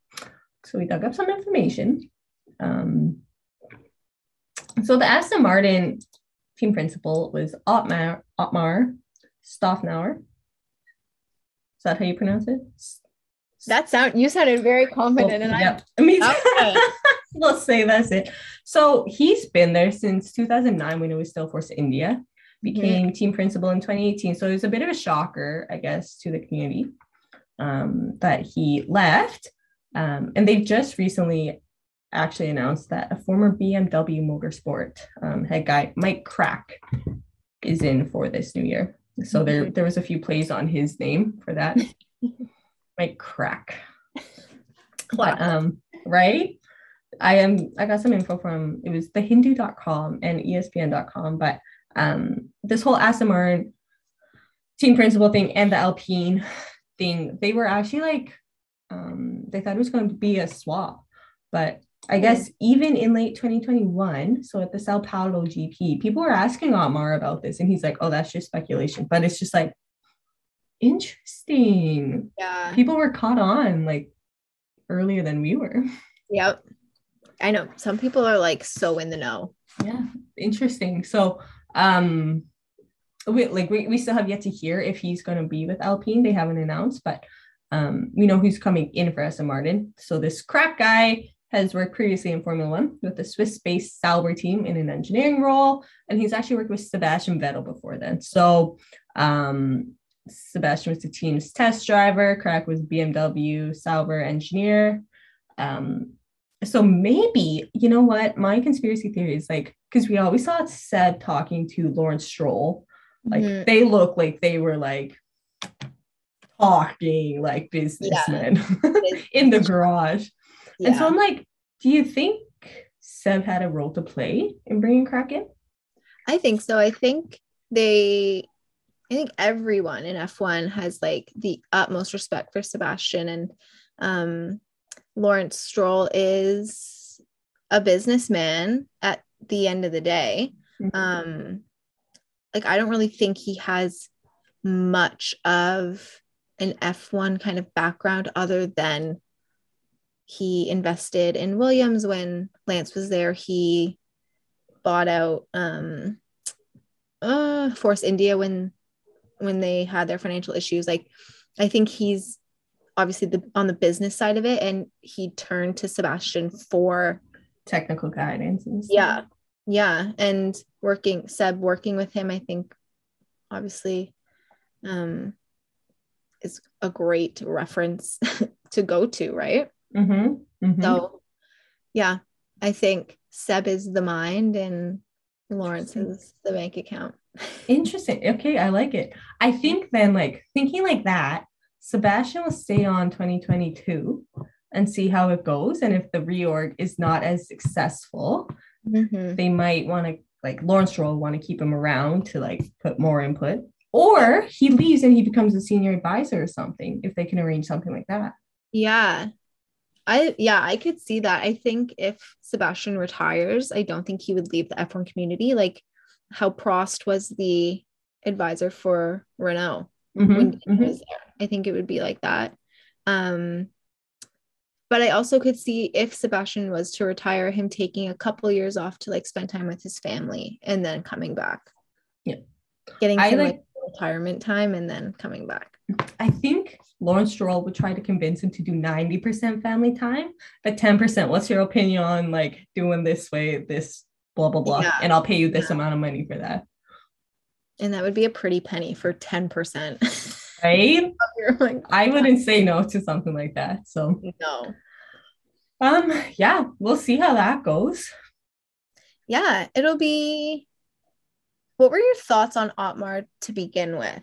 So we dug up some information. Um, so the Aston Martin team principal was Otmar Otmar Szafnauer. Is that how you pronounce it? That sound you sounded very confident, and I yep. Me too. Okay. we'll say that's it. So he's been there since 2009 when it was still Force India, became team principal in 2018. So it was a bit of a shocker, I guess, to the community um, that he left. Um, and they've just recently actually announced that a former BMW Motorsport um, head guy, Mike Krack, is in for this new year. So there, there was a few plays on his name for that. Mike Krack. But, um, right? I am I got some info from it was the hindu.com and ESPN.com, but um this whole Aston Martin team principal thing and the Alpine thing, they were actually like um they thought it was going to be a swap, but I guess even in late 2021, so at the Sao Paulo GP, people were asking Otmar about this, and he's like, "Oh, that's just speculation," but it's just like interesting. yeah, People were caught on like earlier than we were. yep. I know some people are like so in the know. Yeah, interesting. So, um, we like we, we still have yet to hear if he's going to be with Alpine. They haven't announced, but um, we know who's coming in for Aston Martin. So this Krack guy has worked previously in Formula One with the Swiss-based Sauber team in an engineering role, and he's actually worked with Sebastian Vettel before then. So um, Sebastian was the team's test driver. Krack was BMW Sauber engineer. Um, so maybe you know what my conspiracy theory is like because we always saw Seb talking to Lawrence Stroll, like mm-hmm. they look like they were like talking like businessmen yeah. in the garage. Yeah. And so I'm like, do you think Seb had a role to play in bringing Krack in? I think so. I think they, I think everyone in F1 has like the utmost respect for Sebastian and um, Lawrence Stroll is a businessman at the end of the day. Mm-hmm. Um, like I don't really think he has much of an F1 kind of background other than he invested in Williams when Lance was there. He bought out um, uh, Force India when when they had their financial issues. Like I think he's obviously the on the business side of it, and he turned to Sebastian for technical guidance. yeah, yeah, and working Seb working with him. I think obviously um, is a great reference to go to, right? Mm-hmm. Mm-hmm. So, yeah, I think Seb is the mind and Lawrence is the bank account. Interesting. Okay, I like it. I think then, like thinking like that, Sebastian will stay on 2022 and see how it goes. And if the reorg is not as successful, mm-hmm. they might want to like Lawrence Stroll want to keep him around to like put more input. Or he leaves and he becomes a senior advisor or something if they can arrange something like that. Yeah. I yeah, I could see that. I think if Sebastian retires, I don't think he would leave the F1 community like how Prost was the advisor for Renault mm-hmm, when he mm-hmm. was there. I think it would be like that. Um but I also could see if Sebastian was to retire him taking a couple years off to like spend time with his family and then coming back. Yeah. Getting some like, like retirement time and then coming back. I think Lawrence Stroll would try to convince him to do 90% family time, but 10%. What's your opinion on like doing this way, this blah, blah, blah? Yeah. And I'll pay you this yeah. amount of money for that. And that would be a pretty penny for 10%. Right? like, I wouldn't say no to something like that. So, no. Um, yeah, we'll see how that goes. Yeah, it'll be. What were your thoughts on Otmar to begin with?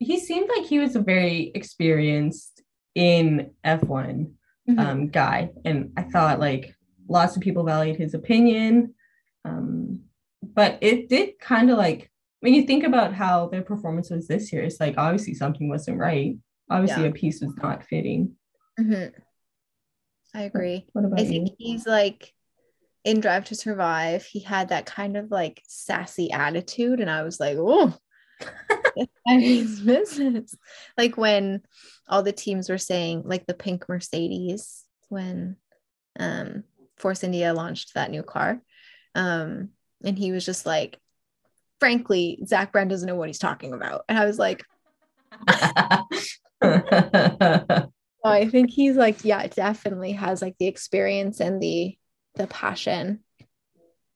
He seemed like he was a very experienced in F1 mm-hmm. um, guy. And I thought like lots of people valued his opinion. Um, but it did kind of like, when you think about how their performance was this year, it's like obviously something wasn't right. Obviously, yeah. a piece was not fitting. Mm-hmm. I agree. What about I think you? he's like in Drive to Survive, he had that kind of like sassy attitude. And I was like, oh, his business. Like when all the teams were saying, like the pink Mercedes, when um, Force India launched that new car. Um, and he was just like, frankly, Zak Brown doesn't know what he's talking about. And I was like, I think he's like, yeah, definitely has like the experience and the the passion.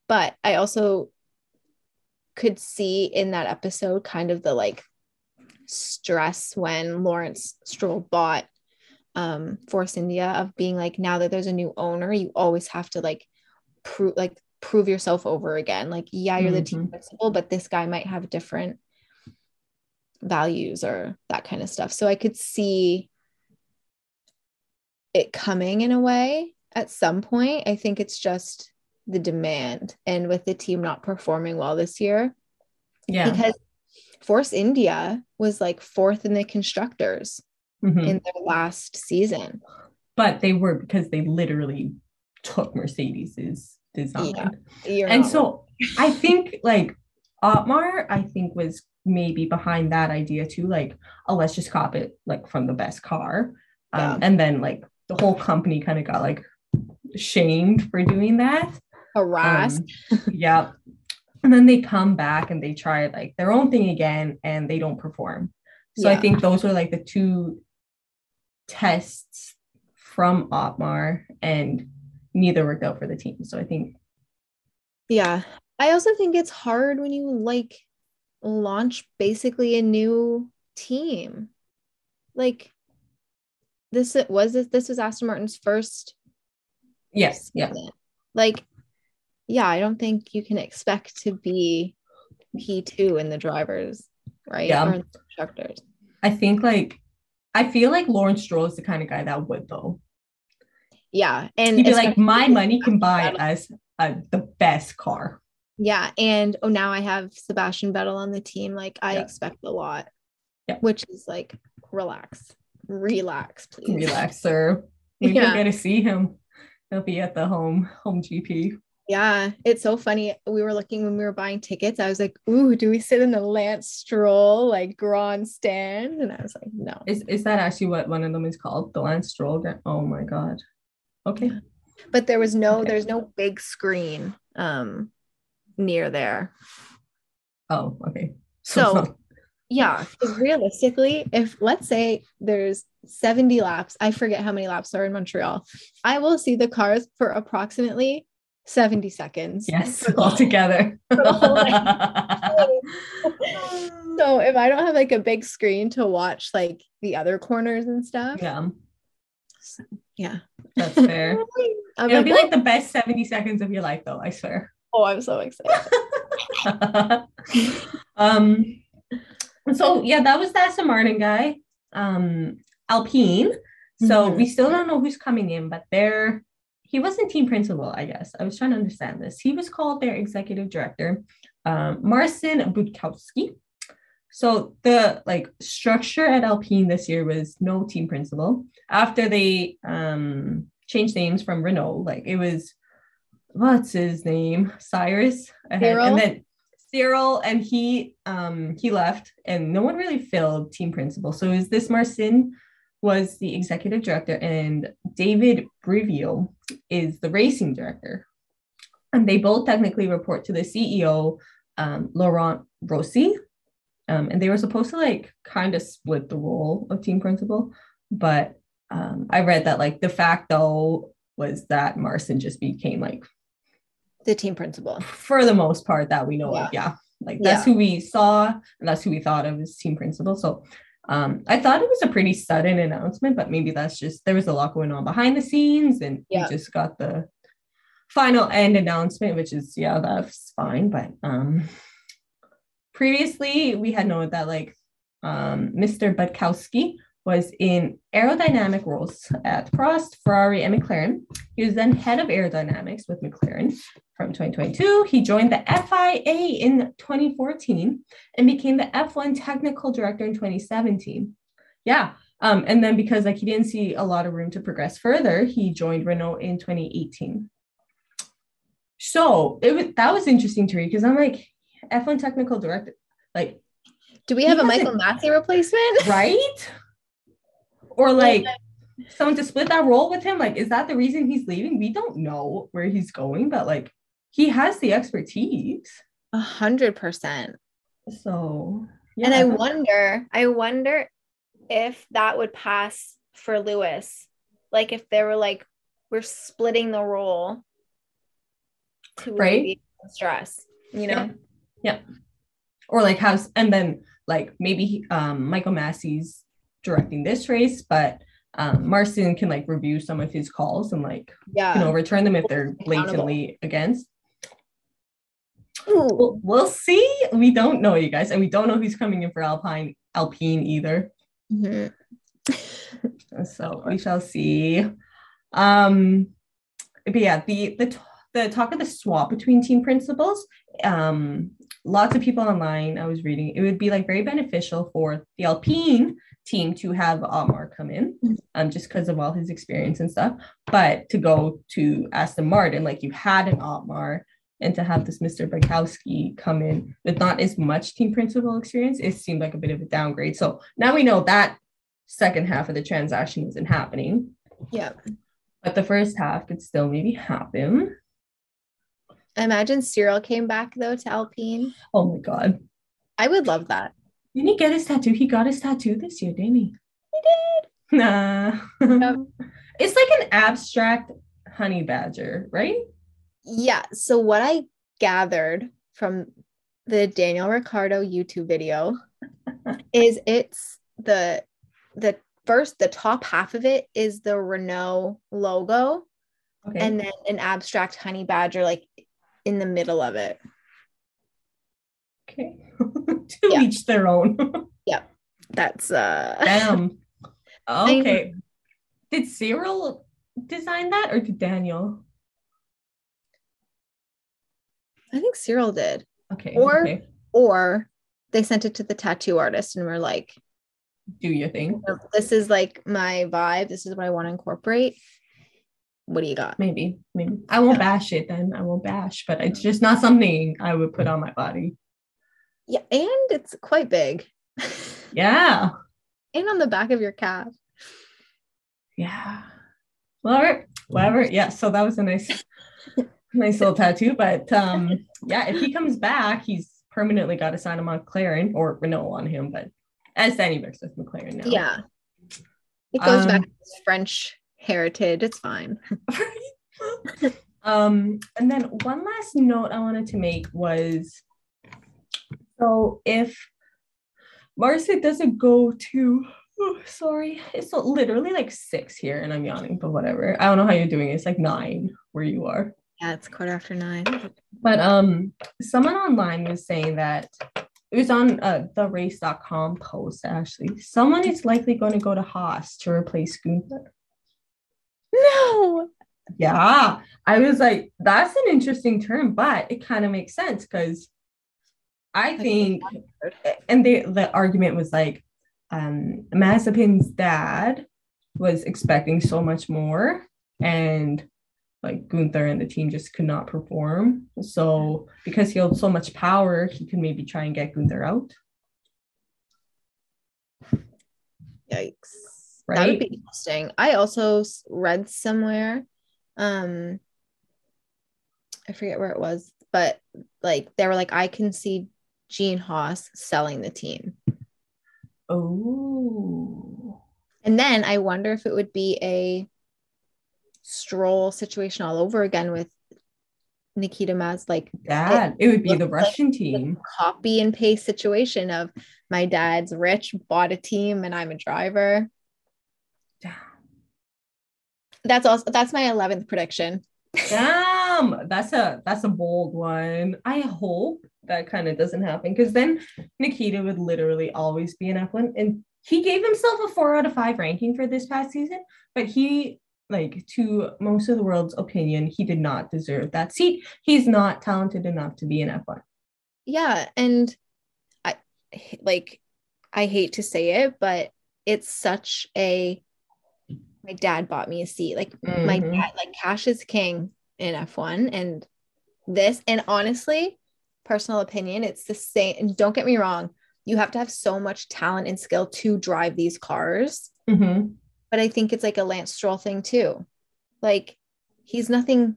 But I also could see in that episode kind of the like stress when Lawrence Stroll bought um Force India of being like now that there's a new owner, you always have to like prove like prove yourself over again. Like, yeah, you're mm-hmm. the team principal, but this guy might have different values or that kind of stuff. So I could see it coming in a way at some point. I think it's just the demand and with the team not performing well this year. Yeah. Because Force India was like fourth in the constructors mm-hmm. in their last season. But they were because they literally took Mercedes's design. Yeah, and so I think like Otmar, I think was maybe behind that idea too. Like, oh, let's just cop it like from the best car. Um, yeah. And then like the whole company kind of got like shamed for doing that harassed. Um, yeah. and then they come back and they try like their own thing again and they don't perform. So I think those were like the two tests from Otmar and neither worked out for the team. So I think Yeah. I also think it's hard when you like launch basically a new team. Like this was this this was Aston Martin's first yes, yeah. Like yeah, I don't think you can expect to be P2 in the drivers, right? Yeah. Or in the constructors. I think like I feel like Lawrence Stroll is the kind of guy that would though. Yeah. And He'd be like, my money can buy us uh, the best car. Yeah. And oh, now I have Sebastian Vettel on the team. Like, I Yeah. expect a lot, Yeah. which is like, relax, relax, please. Relax, sir. Maybe Yeah. get to see him. He'll be at the home home GP. Yeah. It's so funny. We were looking when we were buying tickets. I was like, ooh, do we sit in the Lance Stroll, like, grandstand?" And I was like, no. Is is that actually what one of them is called? The Lance Stroll? Gra- Oh my god. Okay. But there was no, Okay. there's no big screen um near there. Oh, okay. So- not- Yeah, realistically, if let's say there's 70 laps, I forget how many laps are in Montreal, I will see the cars for approximately 70 seconds. yes, all together. for the whole So if I don't have like a big screen to watch like the other corners and stuff, yeah, yeah. that's fair. It'll like, be like the best 70 seconds of your life though, I swear. oh, I'm so excited. um so yeah that was the Aston Martin guy um Alpine so Mhm. we still don't know who's coming in but they're he wasn't team principal I guess. I was trying to understand this. He was called their executive director um Marcin Budkowski. So the like structure at Alpine this year was no team principal. After they um changed names from Renault like it was what's his name? Cyrus? Ahead, and then Cyril and he um he left and no one really filled team principal. So is this Marcin was the executive director and David Brivio is the racing director and they both technically report to the CEO um, Laurent Rossi um, and they were supposed to like kind of split the role of team principal but um, I read that like the fact though was that Marcin just became like the team principal. for the most part that we know Yeah. of. Yeah. Like that's Yeah. who we saw and that's who we thought of as team principal. So um, I thought it was a pretty sudden announcement, but maybe that's just there was a lot going on behind the scenes and Yeah. we just got the final end announcement, which is yeah, that's fine. But um previously we had known that like um Mr. Budkowski was in aerodynamic roles at Prost, Ferrari, and McLaren. He was then head of aerodynamics with McLaren from 2022. He joined the FIA in 2014 and became the F1 technical director in 2017. Yeah. Um, and then because like he didn't see a lot of room to progress further, he joined Renault in 2018. So it was that was interesting to read because I'm like F1 technical director, like Do we have a Michael Masi replacement? right? Or like someone to split that role with him. Like, is that the reason he's leaving? We don't know where he's going, but like he has the expertise. A hundred percent. So yeah, and I wonder, I wonder if that would pass for Lewis. Like if they were like, we're splitting the role to Right. stress, you know? Yeah. or like how's and then like maybe um Michael Masi's directing this race, but um Marcin can like review some of his calls and like Yeah. can overturn them if they're blatantly against. We'll, we'll see. We don't know, you guys, and we don't know who's coming in for Alpine Alpine either. Mhm. So we shall see. Um, but yeah, the the the talk of the swap between team principals. Um, lots of people online. I was reading. It would be like very beneficial for the Alpine team to have Otmar come in, um, just because of all his experience and stuff. But to go to Aston Martin, like you had an Otmar, and to have this Mr. Budkowski come in with not as much team principal experience, it seemed like a bit of a downgrade. So now we know that second half of the transaction isn't happening, Yeah. but the first half could still maybe happen. Imagine Cyril came back though to Alpine. Oh my god. I would love that. Didn't he get his tattoo? He got his tattoo this year, didn't he? He did. Nah. Yep. it's like an abstract honey badger, right? Yeah. So what I gathered from the Daniel Ricciardo YouTube video is it's the the first the top half of it is the Renault logo Okay. and then an abstract honey badger like in the middle of it. okay. to Yeah. each their own. Yeah. That's uh Damn. Okay. Did Cyril design that or did Daniel? I think Cyril did. Okay. Or- okay. Or they sent it to the tattoo artist and were like, do your thing. this is like my vibe. This is what I want to incorporate. What do you got? Maybe. Maybe. I won't bash it then. I won't bash, but it's just not something I would put on my body. Yeah, and it's quite big. Yeah. and on the back of your calf. Yeah. Whatever. Whatever. Yeah. So that was a nice, nice little tattoo. But um, yeah, if he comes back, he's permanently got to sign a McLaren or Renault on him. But as Danny Ric's with McLaren now. Yeah. It goes back Um, to his French heritage. It's fine. um, and then one last note I wanted to make was so if Marcy doesn't go to oh, sorry, it's literally like six here and I'm yawning, but whatever. I don't know how you're doing. It's like nine where you are. Yeah, it's quarter after nine. But um someone online was saying that it was on uh, the race.com post actually. Someone is likely going to go to Haas to replace Gunther. No. Yeah, I was like, that's an interesting term, but it kind of makes sense because I think, and the the argument was like, um, Mazepin's dad was expecting so much more, and like Gunther and the team just could not perform. So because he held so much power, he could maybe try and get Gunther out, Yikes. That would be interesting. I also read somewhere, um, I forget where it was, but like they were like, I can see Gene Haas selling the team. Oh, And then I wonder if it would be a stroll situation all over again with Nikita Maz, like dad, it would be the looks like Russian team. copy and paste situation of my dad's rich, bought a team, and I'm a driver. That's also that's my 11th prediction. Damn, that's a that's a bold one. I hope that kind of doesn't happen because then Nikita would literally always be an F1. And he gave himself a four out of five ranking for this past season, but he like to most of the world's opinion, he did not deserve that seat. He's not talented enough to be an F1. Yeah, and I like I hate to say it, but it's such a my dad bought me a seat. Like my Mhm. dad, like cash is king in F1 and this and honestly, personal opinion, it's the same. And don't get me wrong, you have to have so much talent and skill to drive these cars. Mhm. But I think it's like a Lance Stroll thing too. Like he's nothing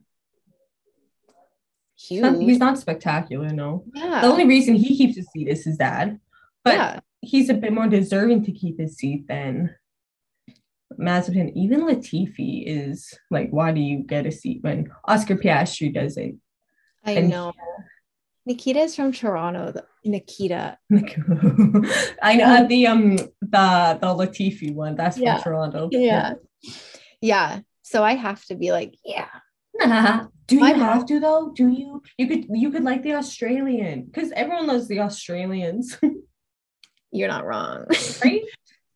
huge. Not- He's not spectacular, no. yeah. The only reason he keeps his seat is his dad, but yeah. he's a bit more deserving to keep his seat than Mazepin. Even Latifi is like, why do you get a seat when Oscar Piastri doesn't? I And- know. Nikita is from Toronto. th- Nikita. I know the um the the Latifi one. That's from Toronto. Yeah. Yeah. So I have to be like, yeah. Yeah. Do you My have to though? Do you? You could you could like the Australian because everyone loves the Australians, You're not wrong. right?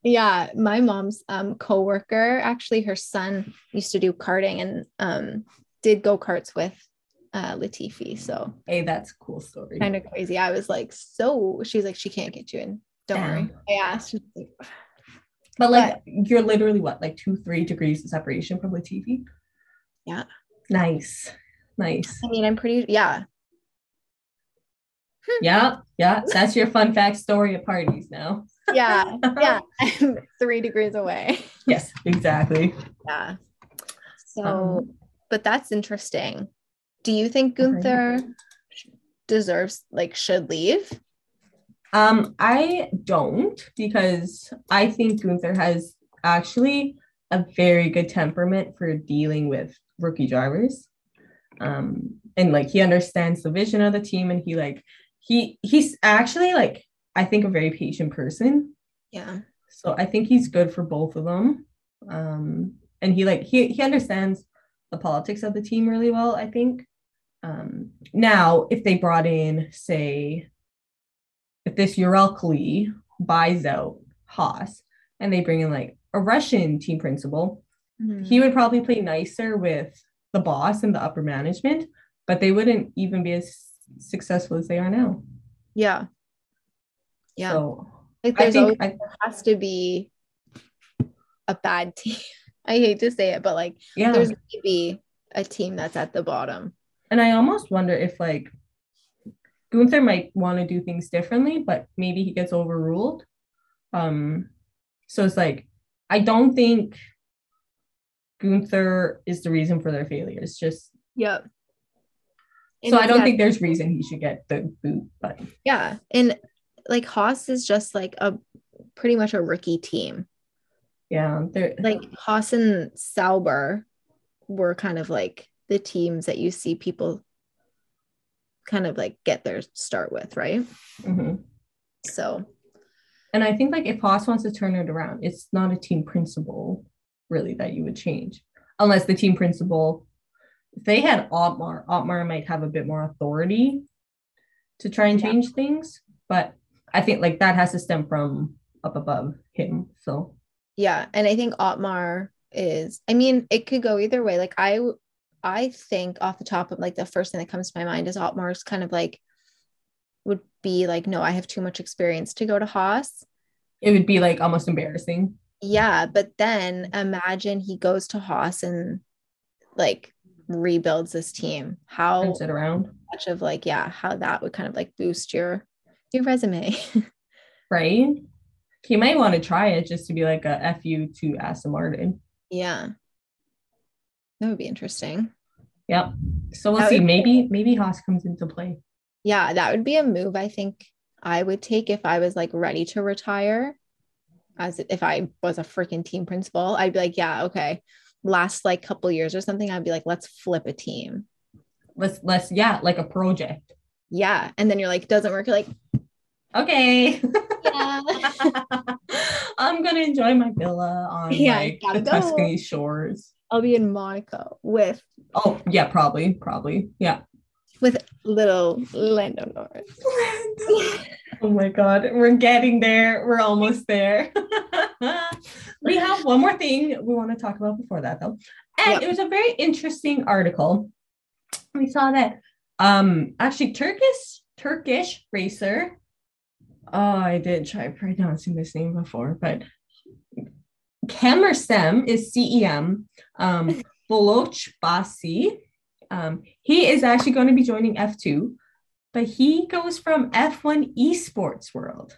Yeah. My mom's um coworker, actually, her son used to do karting and um did go karts with uh Latifi. So hey, that's a cool story. kind of crazy. I was like, so she's like, she can't get you in. Don't worry. I asked. Like, But like you're literally what, like two, three degrees of separation from Latifi? Yeah. Nice. Nice. I mean, I'm pretty yeah. Yeah. Yeah. That's your fun fact story at parties now. Yeah. Yeah. I'm three degrees away. Yes, exactly. Yeah. So, Um, but that's interesting. Do you think Gunther deserves like should leave? Um, I don't because I think Gunther has actually a very good temperament for dealing with rookie drivers. Um, and like he understands the vision of the team and he like he he's actually like I think a very patient person. Yeah. So I think he's good for both of them. Um, and he like he he understands the politics of the team really well, I think. Um, now, if they brought in, say, if this Ural buys out Haas and they bring in like a Russian team principal, Mhm. he would probably play nicer with the boss and the upper management, but they wouldn't even be as successful as they are now. yeah. Yeah. So like I there's always think I, there has to be a bad team. I hate to say it, but like yeah. there's maybe a team that's at the bottom. And I almost wonder if like Gunther might want to do things differently, but maybe he gets overruled. Um, so it's like I don't think Gunther is the reason for their failure. It's just Yep. so I don't think there's reason he should get the boot, but yeah. And like Haas is just like a pretty much a rookie team. yeah, they're Like Haas and Sauber were kind of like the teams that you see people kind of like get their start with, right? mhm. So and I think like if Haas wants to turn it around, it's not a team principle really that you would change, unless the team principle, if they had Otmar, Otmar might have a bit more authority to try and Yeah. change things. But I think like that has to stem from up above him. So yeah and i think otmar is i mean it could go either way like i i think off the top of like the first thing that comes to my mind is otmar's kind of like would be like no i have too much experience to go to haas it would be like almost embarrassing. yeah but then imagine he goes to haas and like rebuilds this team how Turns it around. much of like yeah how that would kind of like boost your your resume Right. He might want to try it just to be like a FU to Aston Martin. yeah that would be interesting Yep. So we'll That see. would- Maybe maybe Haas comes into play. yeah that would be a move i think i would take if i was like ready to retire as if i was a freaking team principal i'd be like yeah okay last like couple years or something i'd be like let's flip a team Let's let's yeah, like a project. yeah and then you're like doesn't work you're like Okay. yeah I'm gonna enjoy my villa on Yeah, like gotta the go. Tuscany shores. i'll be in monaco with Oh yeah, probably, probably. Yeah. with little lando norris oh my god, we're getting there. We're almost there. we have one more thing we want to talk about before that though. And Yep. it was a very interesting article. We saw that um actually Turkish Turkish racer. Oh, I did try pronouncing this name before, but Sem is CEM. Um Boloch Basi. Um, he is actually going to be joining F2 but he goes from F1 esports world.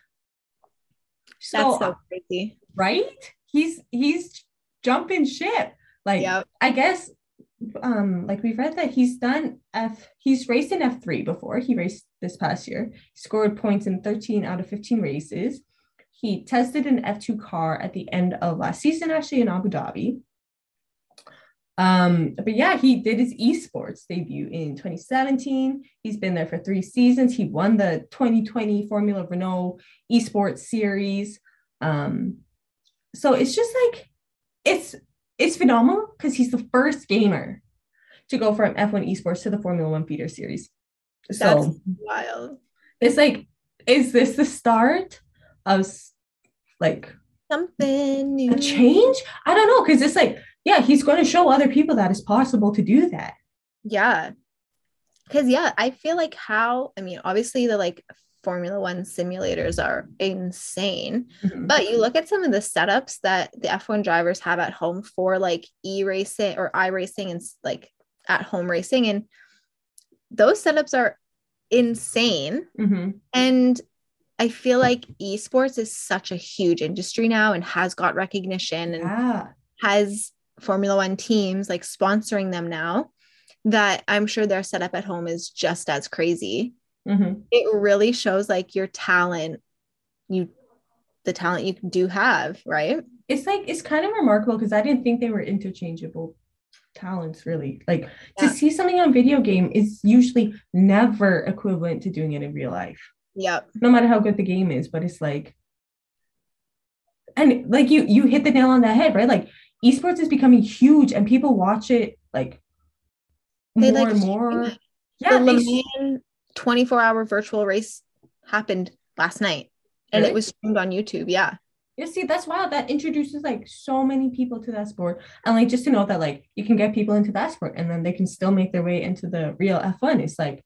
So, that's so crazy right? He's he's jumping ship. Like Yep. I guess um like we've read that he's done F he's raced in F3 before. He raced this past year. He scored points in 13 out of 15 races. He tested an F2 car at the end of last season, actually in Abu Dhabi. Um, but yeah, he did his esports debut in 2017. He's been there for three seasons. He won the 2020 Formula Renault esports series. Um, so it's just like it's it's phenomenal because he's the first gamer to go from F1 esports to the Formula One feeder series. So wild it's like, is this the start of like something new a change? I don't know because it's like, yeah, he's going to show other people that it's possible to do that. Yeah. Cause yeah, I feel like how I mean, obviously the like Formula One simulators are insane, Mhm. but you look at some of the setups that the F1 drivers have at home for like e-racing or i-racing and like at home racing, and those setups are insane. Mhm. And I feel like esports is such a huge industry now and has got recognition and Yeah. has Formula One teams like sponsoring them now that I'm sure their setup at home is just as crazy. Mhm. It really shows like your talent, you the talent you do have, right? It's like it's kind of remarkable because I didn't think they were interchangeable talents really. Like to see something on video game is usually never equivalent to doing it in real life. Yep. no matter how good the game is but it's like and like you you hit the nail on the head right like esports is becoming huge and people watch it like They more like and more yeah the they Le s- Mans 24 hour virtual race happened last night and Really? it was streamed on YouTube. Yeah. you see that's wild that introduces like so many people to that sport and like just to know that like you can get people into that sport and then they can still make their way into the real f1 it's like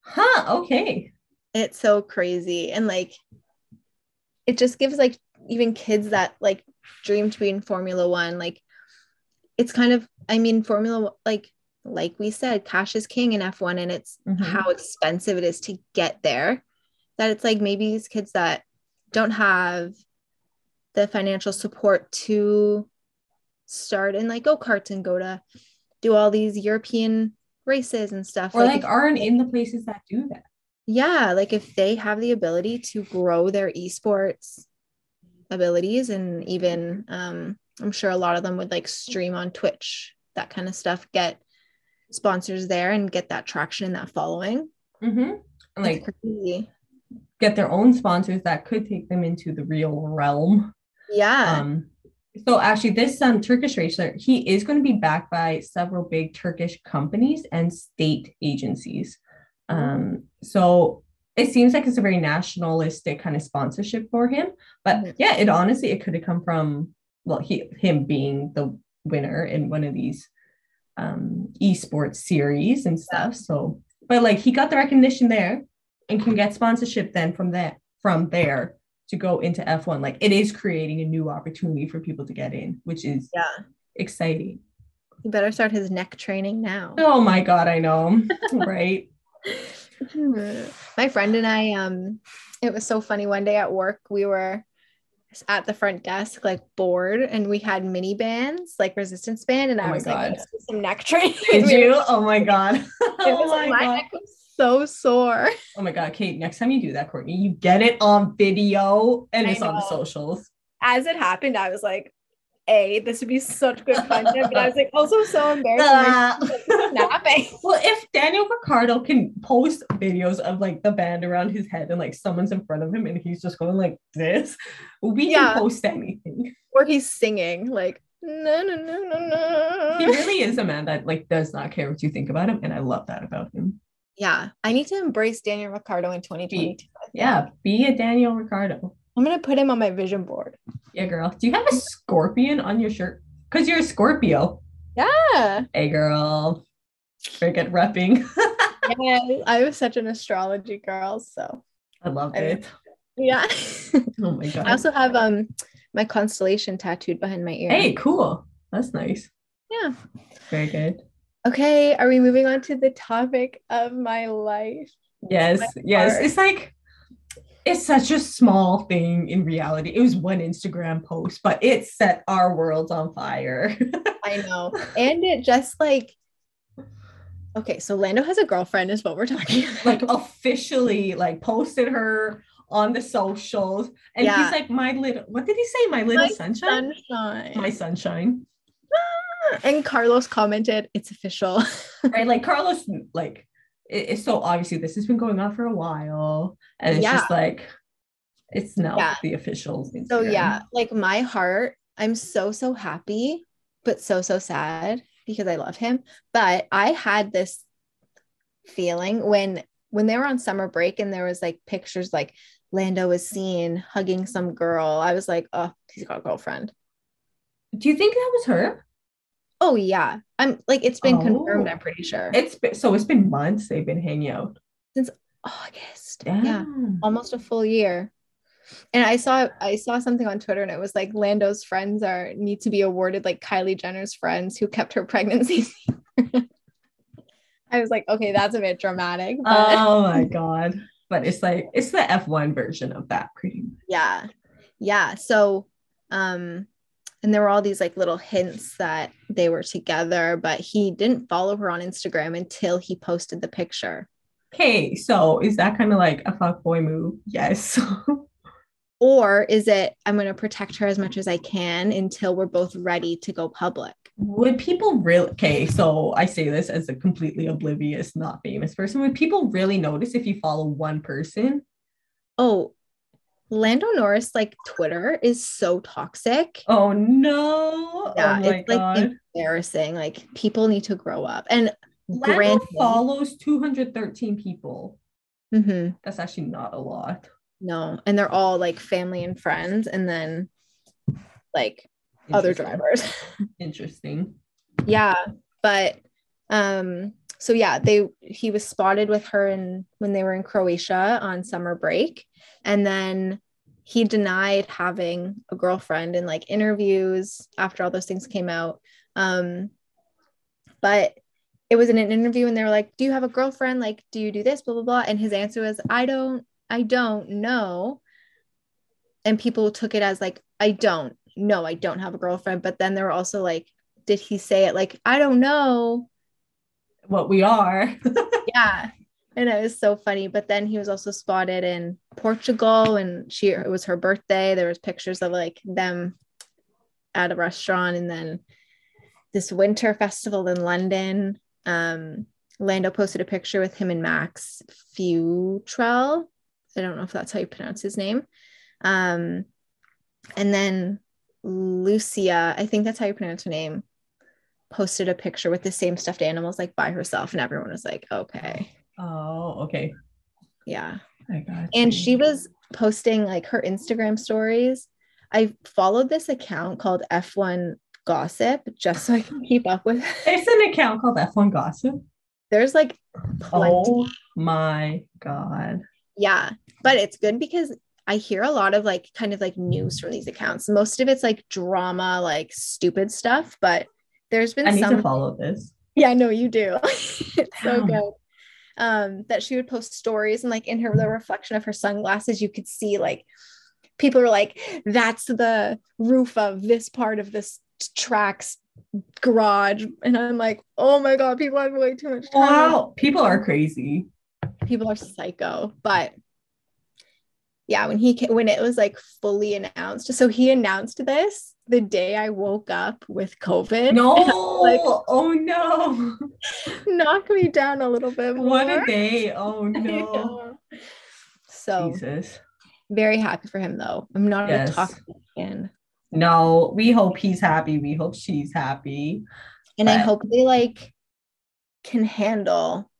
huh okay It's so crazy. And like, it just gives like even kids that like dream to be in Formula One, like, it's kind of, I mean, Formula, like, like we said, cash is king in F1, and it's Mhm. how expensive it is to get there. That it's like maybe these kids that don't have the financial support to start in like go karts and go to do all these European races and stuff. or like if- aren't in the places that do that yeah like if they have the ability to grow their esports abilities and even um i'm sure a lot of them would like stream on twitch that kind of stuff get sponsors there and get that traction and that following hmm and like get their own sponsors that could take them into the real realm yeah Um, so actually, this um, Turkish racer, he is going to be backed by several big Turkish companies and state agencies. Um, so it seems like it's a very nationalistic kind of sponsorship for him. But Mhm. yeah, it honestly it could have come from well, he him being the winner in one of these um esports series and stuff. So, but like he got the recognition there and can get sponsorship then from that from there to go into F1. Like it is creating a new opportunity for people to get in, which is yeah exciting. he better start his neck training now Oh my god, I know. right? my friend and I, um, it was so funny. One day at work, we were at the front desk, like bored, and we had mini bands, like resistance band, and Oh I was like, God. "Let's some neck training. Did you? Oh my god. it oh my my god. neck was so sore. Oh my god, Kate, next time you do that, Courtney, you get it on video and I it's on the socials. As it happened, I was like, "A, this would be such good content," but I was like, also so embarrassed. Well, if Daniel Ricciardo can post videos of like the band around his head and like someone's in front of him and he's just going like this, we Yeah. can post anything. Or he's singing like, "No, no, no, no, no." He really is a man that like does not care what you think about him, and I love that about him. yeah, I need to embrace Daniel Ricciardo in 2022. Yeah, be a Daniel Ricciardo. I'm gonna put him on my vision board. Yeah, girl. Do you have a scorpion on your shirt? Because you're a Scorpio. Yeah. Hey, girl. Very good repping. yeah, I was such an astrology girl, so I love I- it. yeah. Oh my god. I also have um my constellation tattooed behind my ear. hey, cool. That's nice. Yeah. Very good. Okay, are we moving on to the topic of my life? Yes, yes. heart. It's like it's such a small thing in reality. It was one Instagram post, but it set our worlds on fire. I know. And it just like Okay, so Lando has a girlfriend is what we're talking about. like officially like posted her on the socials. And Yeah. he's like, my little what did he say? My little My sunshine? sunshine. My sunshine. Ah. and Carlos commented, it's official. right? Like Carlos, like it- it's so obviously this has been going on for a while, and it's just like it's now Yeah. the official. So yeah, like my heart, I'm so so happy, but so so sad because I love him. But I had this feeling when when they were on summer break and there was like pictures like Lando was seen hugging some girl. I was like, oh, he's got a girlfriend. Do you think that was her? Oh yeah, I'm like it's been Oh. confirmed. I'm pretty sure It's been, so it's been months they've been hanging out. Since August. Damn. Yeah, almost a full year. And I saw I saw something on Twitter and it was like Lando's friends are need to be awarded like Kylie Jenner's friends who kept her pregnancy. I was like, okay, that's a bit dramatic. But Oh my god! But it's like it's the F one version of that, pretty much. yeah. Yeah. So um and there were all these like little hints that they were together, but he didn't follow her on Instagram until he posted the picture. Okay, so is that kind of like a fuckboy move? Yes. Or is it, I'm going to protect her as much as I can until we're both ready to go public? would people really okay so i say this as a completely oblivious not famous person would people really notice if you follow one person Oh, Lando Norris, like Twitter is so toxic. oh no Yeah, oh it's like embarrassing. Like people need to grow up. And Lando granted, follows 213 people Mhm. that's actually not a lot no, and they're all like family and friends, and then like other drivers. interesting yeah, but um, so yeah, they he was spotted with her in when they were in Croatia on summer break, and then he denied having a girlfriend in like interviews after all those things came out. Um, but it was in an interview and they were like, Do you have a girlfriend? Like, do you do this? Blah blah blah. And his answer was, I don't, I don't know. And people took it as like, I don't, no, I don't have a girlfriend. But then they were also like, did he say it like, I don't know? What we are Yeah. And it was so funny. But then he was also spotted in Portugal and she it was her birthday. There was pictures of like them at a restaurant and then this winter festival in London. Um Lando posted a picture with him and Max Fewtrell. I don't know if that's how you pronounce his name. Um and then Lucia, I think that's how you pronounce her name, posted a picture with the same stuffed animals like by herself and everyone was like, "Okay." oh okay Yeah. I got And she was posting like her Instagram stories. I followed this account called F1 Gossip just so I can keep up with. it. there's an account called f1 gossip There's like plenty. oh my god Yeah. But it's good because I hear a lot of like kind of like news from these accounts. Most of it's like drama, like stupid stuff, but there's been i need some to follow this Yeah, no, you do. it's so good. Um, that she would post stories and like in her the reflection of her sunglasses, you could see like people were like, that's the roof of this part of this track's garage. And I'm like, oh my god, people have way too much time. wow people are crazy People are psycho. But yeah, when he ca- when it was like fully announced, so he announced this the day I woke up with COVID. No, like- oh no. Knock me down a little bit more. What a day. Oh no. So Jesus. very happy for him though. I'm not Yes. a toxic fan. No, we hope he's happy. We hope she's happy. And I hope they like can handle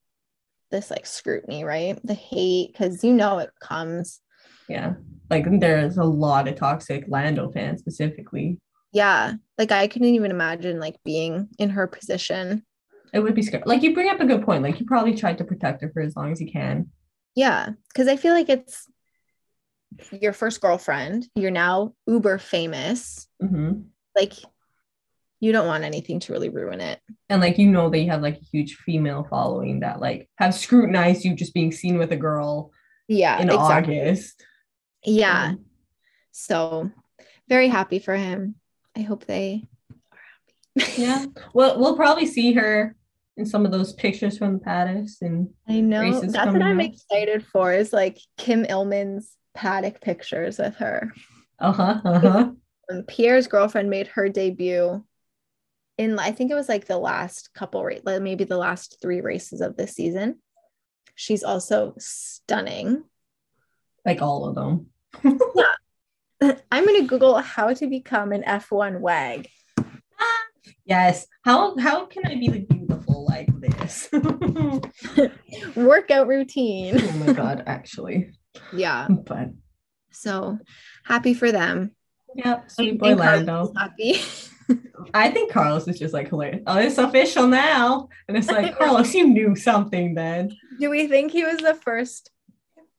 this like scrutiny, right? The hate, because you know it comes. Yeah. Like there's a lot of toxic Lando fans specifically. Yeah. Like I couldn't even imagine like being in her position. It would be scary. Like you bring up a good point. Like you probably tried to protect her for as long as you can. Yeah. Cause I feel like it's your first girlfriend. You're now uber famous. hmm Like you don't want anything to really ruin it. And like you know they have like a huge female following that like have scrutinized you just being seen with a girl Yeah. in August. Yeah. So very happy for him. I hope they are happy. Yeah. Well, we'll probably see her in some of those pictures from the paddocks and I know. That's what I'm excited for is like Kym Illman's paddock pictures with her. uh-huh. Uh-huh. And Pierre's girlfriend made her debut in I think it was like the last couple race, like maybe the last three races of this season. She's also stunning. Like all of them. I'm gonna Google how to become an F1 wag. Yes. How how can I be like beautiful like this? Workout routine. Oh my god, actually. Yeah. But So happy for them. yeah, sweet boy Lando. Happy. I think Carlos is just like hilarious. Oh, it's official now. And it's like, Carlos, you knew something then. Do we think he was the first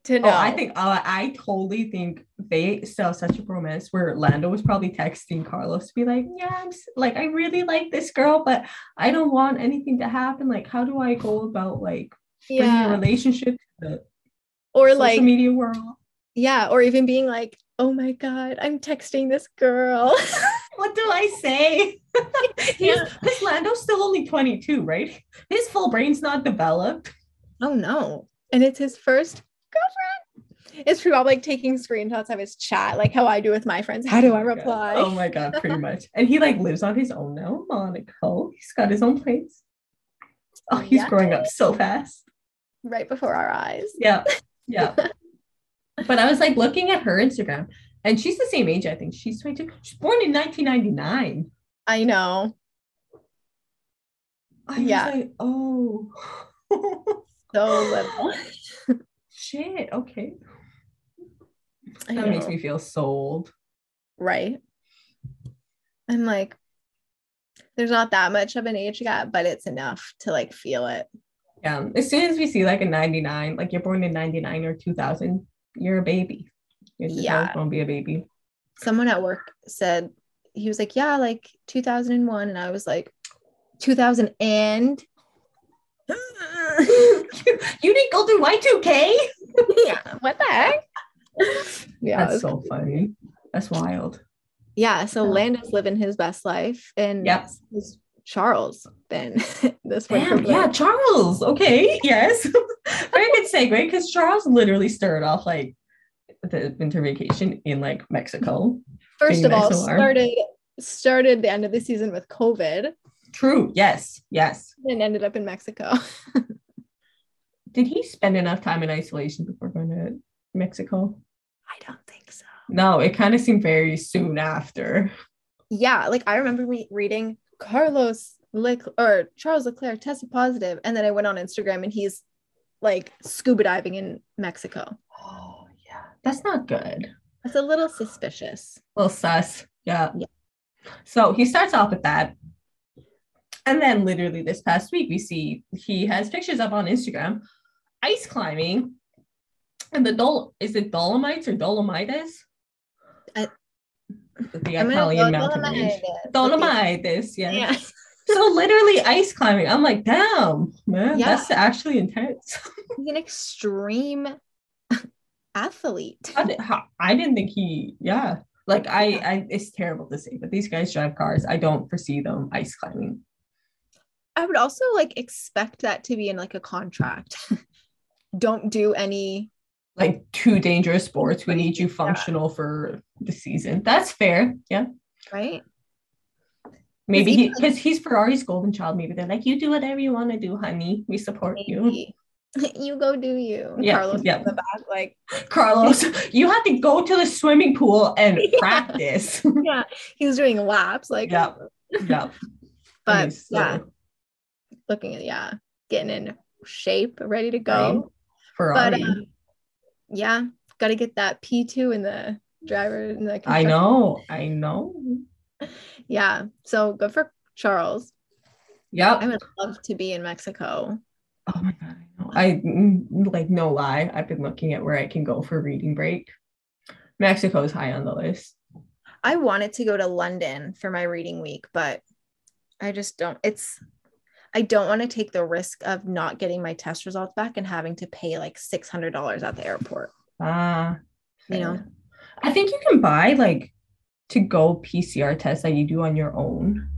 to know? Oh, I think uh, I totally think they saw such a romance where Lando was probably texting Carlos to be like, "Yeah, I'm s- like I really like this girl, but I don't want anything to happen. Like, how do I go about like bringing a yeah. relationship Or social like, media world?" yeah, or even being like, oh my God, I'm texting this girl. what do I say? Because Lando's still only 22, right? His full brain's not developed. Oh no. And it's his first girlfriend. It's probably like taking screenshots of his chat, like how I do with my friends. How do I Oh reply? Oh my god, pretty much. And he like lives on his own now, Monaco. He's got his own place. Oh, he's Yeah. growing up so fast. Right before our eyes. Yeah. Yeah. but I was like looking at her Instagram and she's the same age, I think. She's 22. She's born in 1999. I know. I Yeah. like, oh. So little. Shit. Okay. I That makes me feel so old. right. I'm like, there's not that much of an age gap, but it's enough to like feel it. Yeah. As soon as we see like a 99, like you're born in 99 or 2000, you're a baby. You're just Yeah. gonna be a baby. Someone at work said, he was like, yeah, like 2001. And I was like, 2000 and. you didn't go through Y2K? yeah. What the heck? Yeah. That's was so funny. That's wild. Yeah, so Yeah. Landon's living his best life, and Yep. Charles then this winter Damn, yeah, Charles. Okay, yes. Very good segue because Charles literally started off like the winter vacation in like Mexico. First of all, nice and warm. started started the end of the season with COVID True. Yes. Yes. and ended up in Mexico. Did he spend enough time in isolation before going to Mexico? I don't think so. No, it kind of seemed very soon after. Yeah, like I remember me reading Carlos Lec- or Charles Leclerc tested positive, and then I went on Instagram and he's like scuba diving in Mexico. Oh, yeah. That's not good. That's a little suspicious. Well, sus. Yeah. Yeah. So he starts off with that. And then literally this past week, we see he has pictures up on Instagram, ice climbing. And the Dol is it Dolomites or Dolomites? I- the Italian mountain range. Dolomites. Yeah. Yeah. So literally ice climbing. I'm like, damn, man, Yeah. that's actually intense. He's an extreme athlete. I, di- how- I didn't think he, yeah. Like I, I, it's terrible to say, but these guys drive cars. I don't foresee them ice climbing. I would also like expect that to be in like a contract. Don't do any. like too dangerous sports. We need you functional for the season. That's fair. Yeah. Right. Maybe even, he because he's Ferrari's golden child. Maybe they're like, you do whatever you want to do, honey. We support you. Maybe. You go do you. Yeah, Carlos yeah. in the back, like, Carlos, you have to go to the swimming pool and Yeah. practice. yeah, He was doing laps, like, yeah. Yeah. but yeah, looking at, yeah, getting in shape, ready to go. Ferrari. uh, Yeah, got to get that P2 in the driver. In the I know. I know. Yeah, so good for Charles. Yeah. I would love to be in Mexico. Oh my god, I know. I mm, like no lie. I've been looking at where I can go for reading break. Mexico is high on the list. I wanted to go to London for my reading week, but I just don't. It's I don't want to take the risk of not getting my test results back and having to pay like six hundred dollars at the airport. Ah, You know? I think you can buy like to go PCR tests that you do on your own.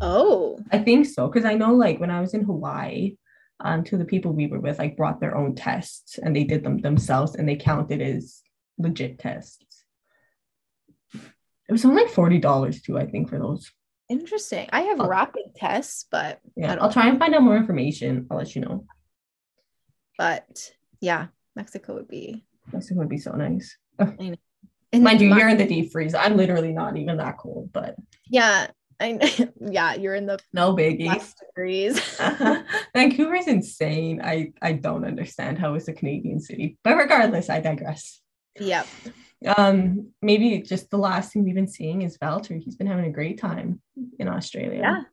Oh, I think so because I know like when I was in Hawaii, um, two of the people we were with like brought their own tests and they did them themselves and they counted as legit tests. It was only like forty dollars too, I think, for those. Interesting. I have Oh. rapid tests, but Yeah, I'll try and find out more information. I'll let you know. but yeah, Mexico would be. Mexico would be so nice. Mind you, my- you're in the deep freeze. I'm literally not even that cold, but yeah, I yeah, you're in the no biggie. degrees. Vancouver's insane. I I don't understand how it's a Canadian city, but regardless, I digress. yep. Um, maybe just the last thing we've been seeing is Valter. He's been having a great time in Australia.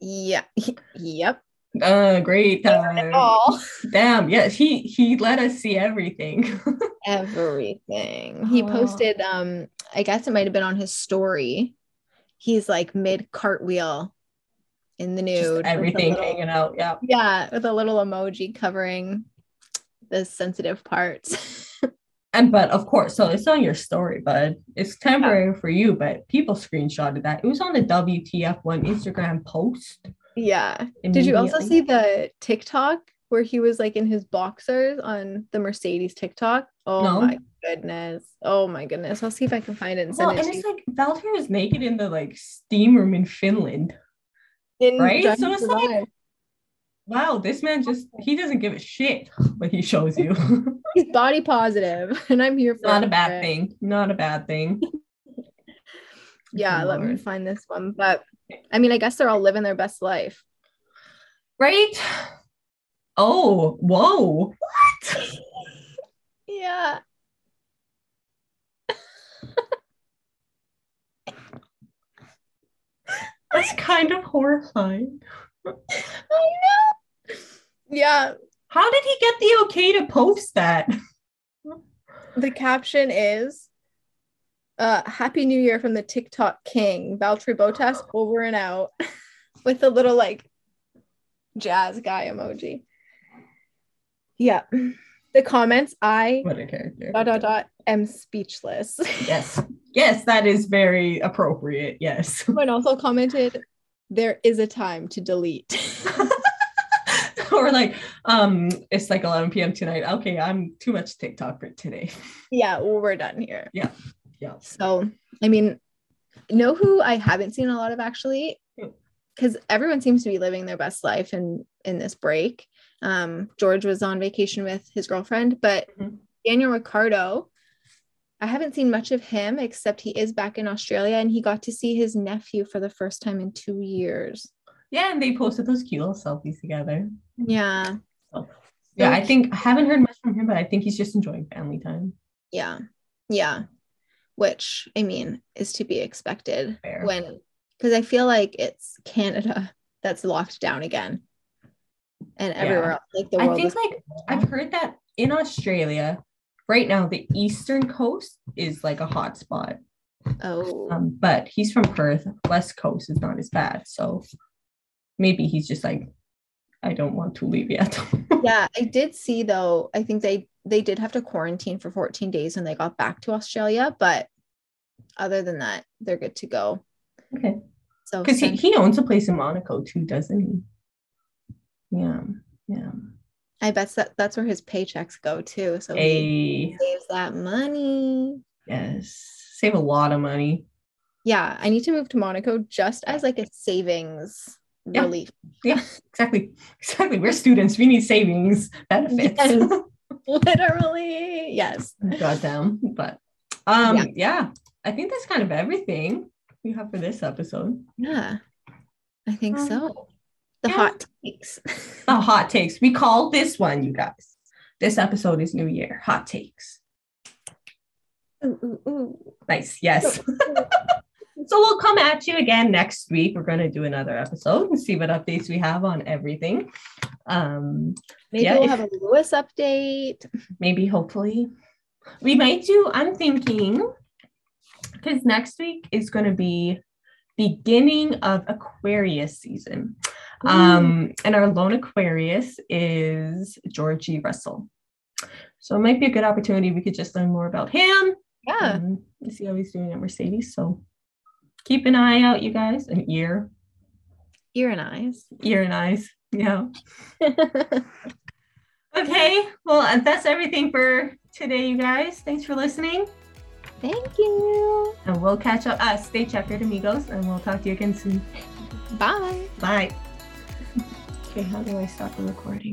Yeah. Yeah. Yep. Uh, great time. All. Damn, yeah, he he let us see everything. everything. He Oh. posted um I guess it might have been on his story. He's like mid cartwheel in the nude. Just everything little- hanging out. Yeah. Yeah, with a little emoji covering the sensitive parts. And but of course, so it's on your story, but it's temporary for you. But people screenshotted that. It was on the WTF1 Instagram post. Yeah. Did you also see the TikTok where he was like in his boxers on the Mercedes TikTok? Oh No. my goodness. Oh my goodness. I'll see if I can find it and send Well, it and it's you. like Valtteri was naked in the like steam room in Finland. In right? So it's like-. Wow, this man just he doesn't give a shit what he shows you. he's body positive, and I'm here for Not a it. bad thing. Not a bad thing. Yeah, let me find this one. But I mean, I guess they're all living their best life. Right? Oh, whoa. What? Yeah. That's kind of horrifying. I know. Yeah. How did he get the okay to post that? The caption is uh Happy New Year from the TikTok King. Valtteri Bottas over and out with a little like jazz guy emoji. Yeah. The comments, I What a character. dot dot dot am speechless. Yes. Yes, that is very appropriate. Yes. Someone also commented, there is a time to delete. or like, um, it's like 11 p.m. tonight. Okay, I'm too much TikTok for today. yeah, well, we're done here. Yeah. Yeah. So, I mean, know who I haven't seen a lot of actually, because everyone seems to be living their best life in in this break. Um, George was on vacation with his girlfriend, but Mhm. Daniel Ricciardo, I haven't seen much of him except he is back in Australia and he got to see his nephew for the first time in two years. Yeah, and they posted those cute little selfies together. Yeah, Yeah, I think I haven't heard much from him, but I think he's just enjoying family time. yeah, yeah. Which I mean is to be expected Fair. when because I feel like it's Canada that's locked down again, and everywhere Yeah. else, like the I think is. like I've heard that in Australia, right now the eastern coast is like a hot spot. oh, Um, but he's from Perth. West Coast is not as bad. So maybe he's just like, I don't want to leave yet. yeah, I did see though. I think they they did have to quarantine for 14 days when they got back to Australia, but other than that, they're good to go. okay. So Because he, he owns a place in Monaco too, doesn't he? Yeah. Yeah. I bet that that's where his paychecks go too. So he saves that money. yes. Save a lot of money. Yeah, I need to move to Monaco just as like a savings Yeah. relief. Yeah, exactly. Exactly. We're students. We need savings benefits. Yes. Literally, yes. Goddamn. But um Yeah. yeah. I think that's kind of everything we have for this episode. Yeah, I think Um, so. The yeah. hot takes. The hot takes. We call this one, you guys. This episode is New Year. Hot takes. ooh, ooh, ooh. Nice. Yes. so we'll come at you again next week. We're going to do another episode and see what updates we have on everything. Um, Maybe Yeah, we'll if- have a Lewis update. maybe, hopefully, we might do. I'm thinking because next week is going to be beginning of Aquarius season. Um, and our lone Aquarius is Georgie Russell. So it might be a good opportunity. We could just learn more about him. yeah. Um, see how he's doing at Mercedes. So keep an eye out, you guys. An ear, Ear and eyes. ear and eyes. Yeah. Okay. Well, uh, that's everything for today, you guys. Thanks for listening. Thank you. And we'll catch up. Uh, stay checkered, amigos. And we'll talk to you again soon. Bye. Bye. Okay, how do I stop the recording?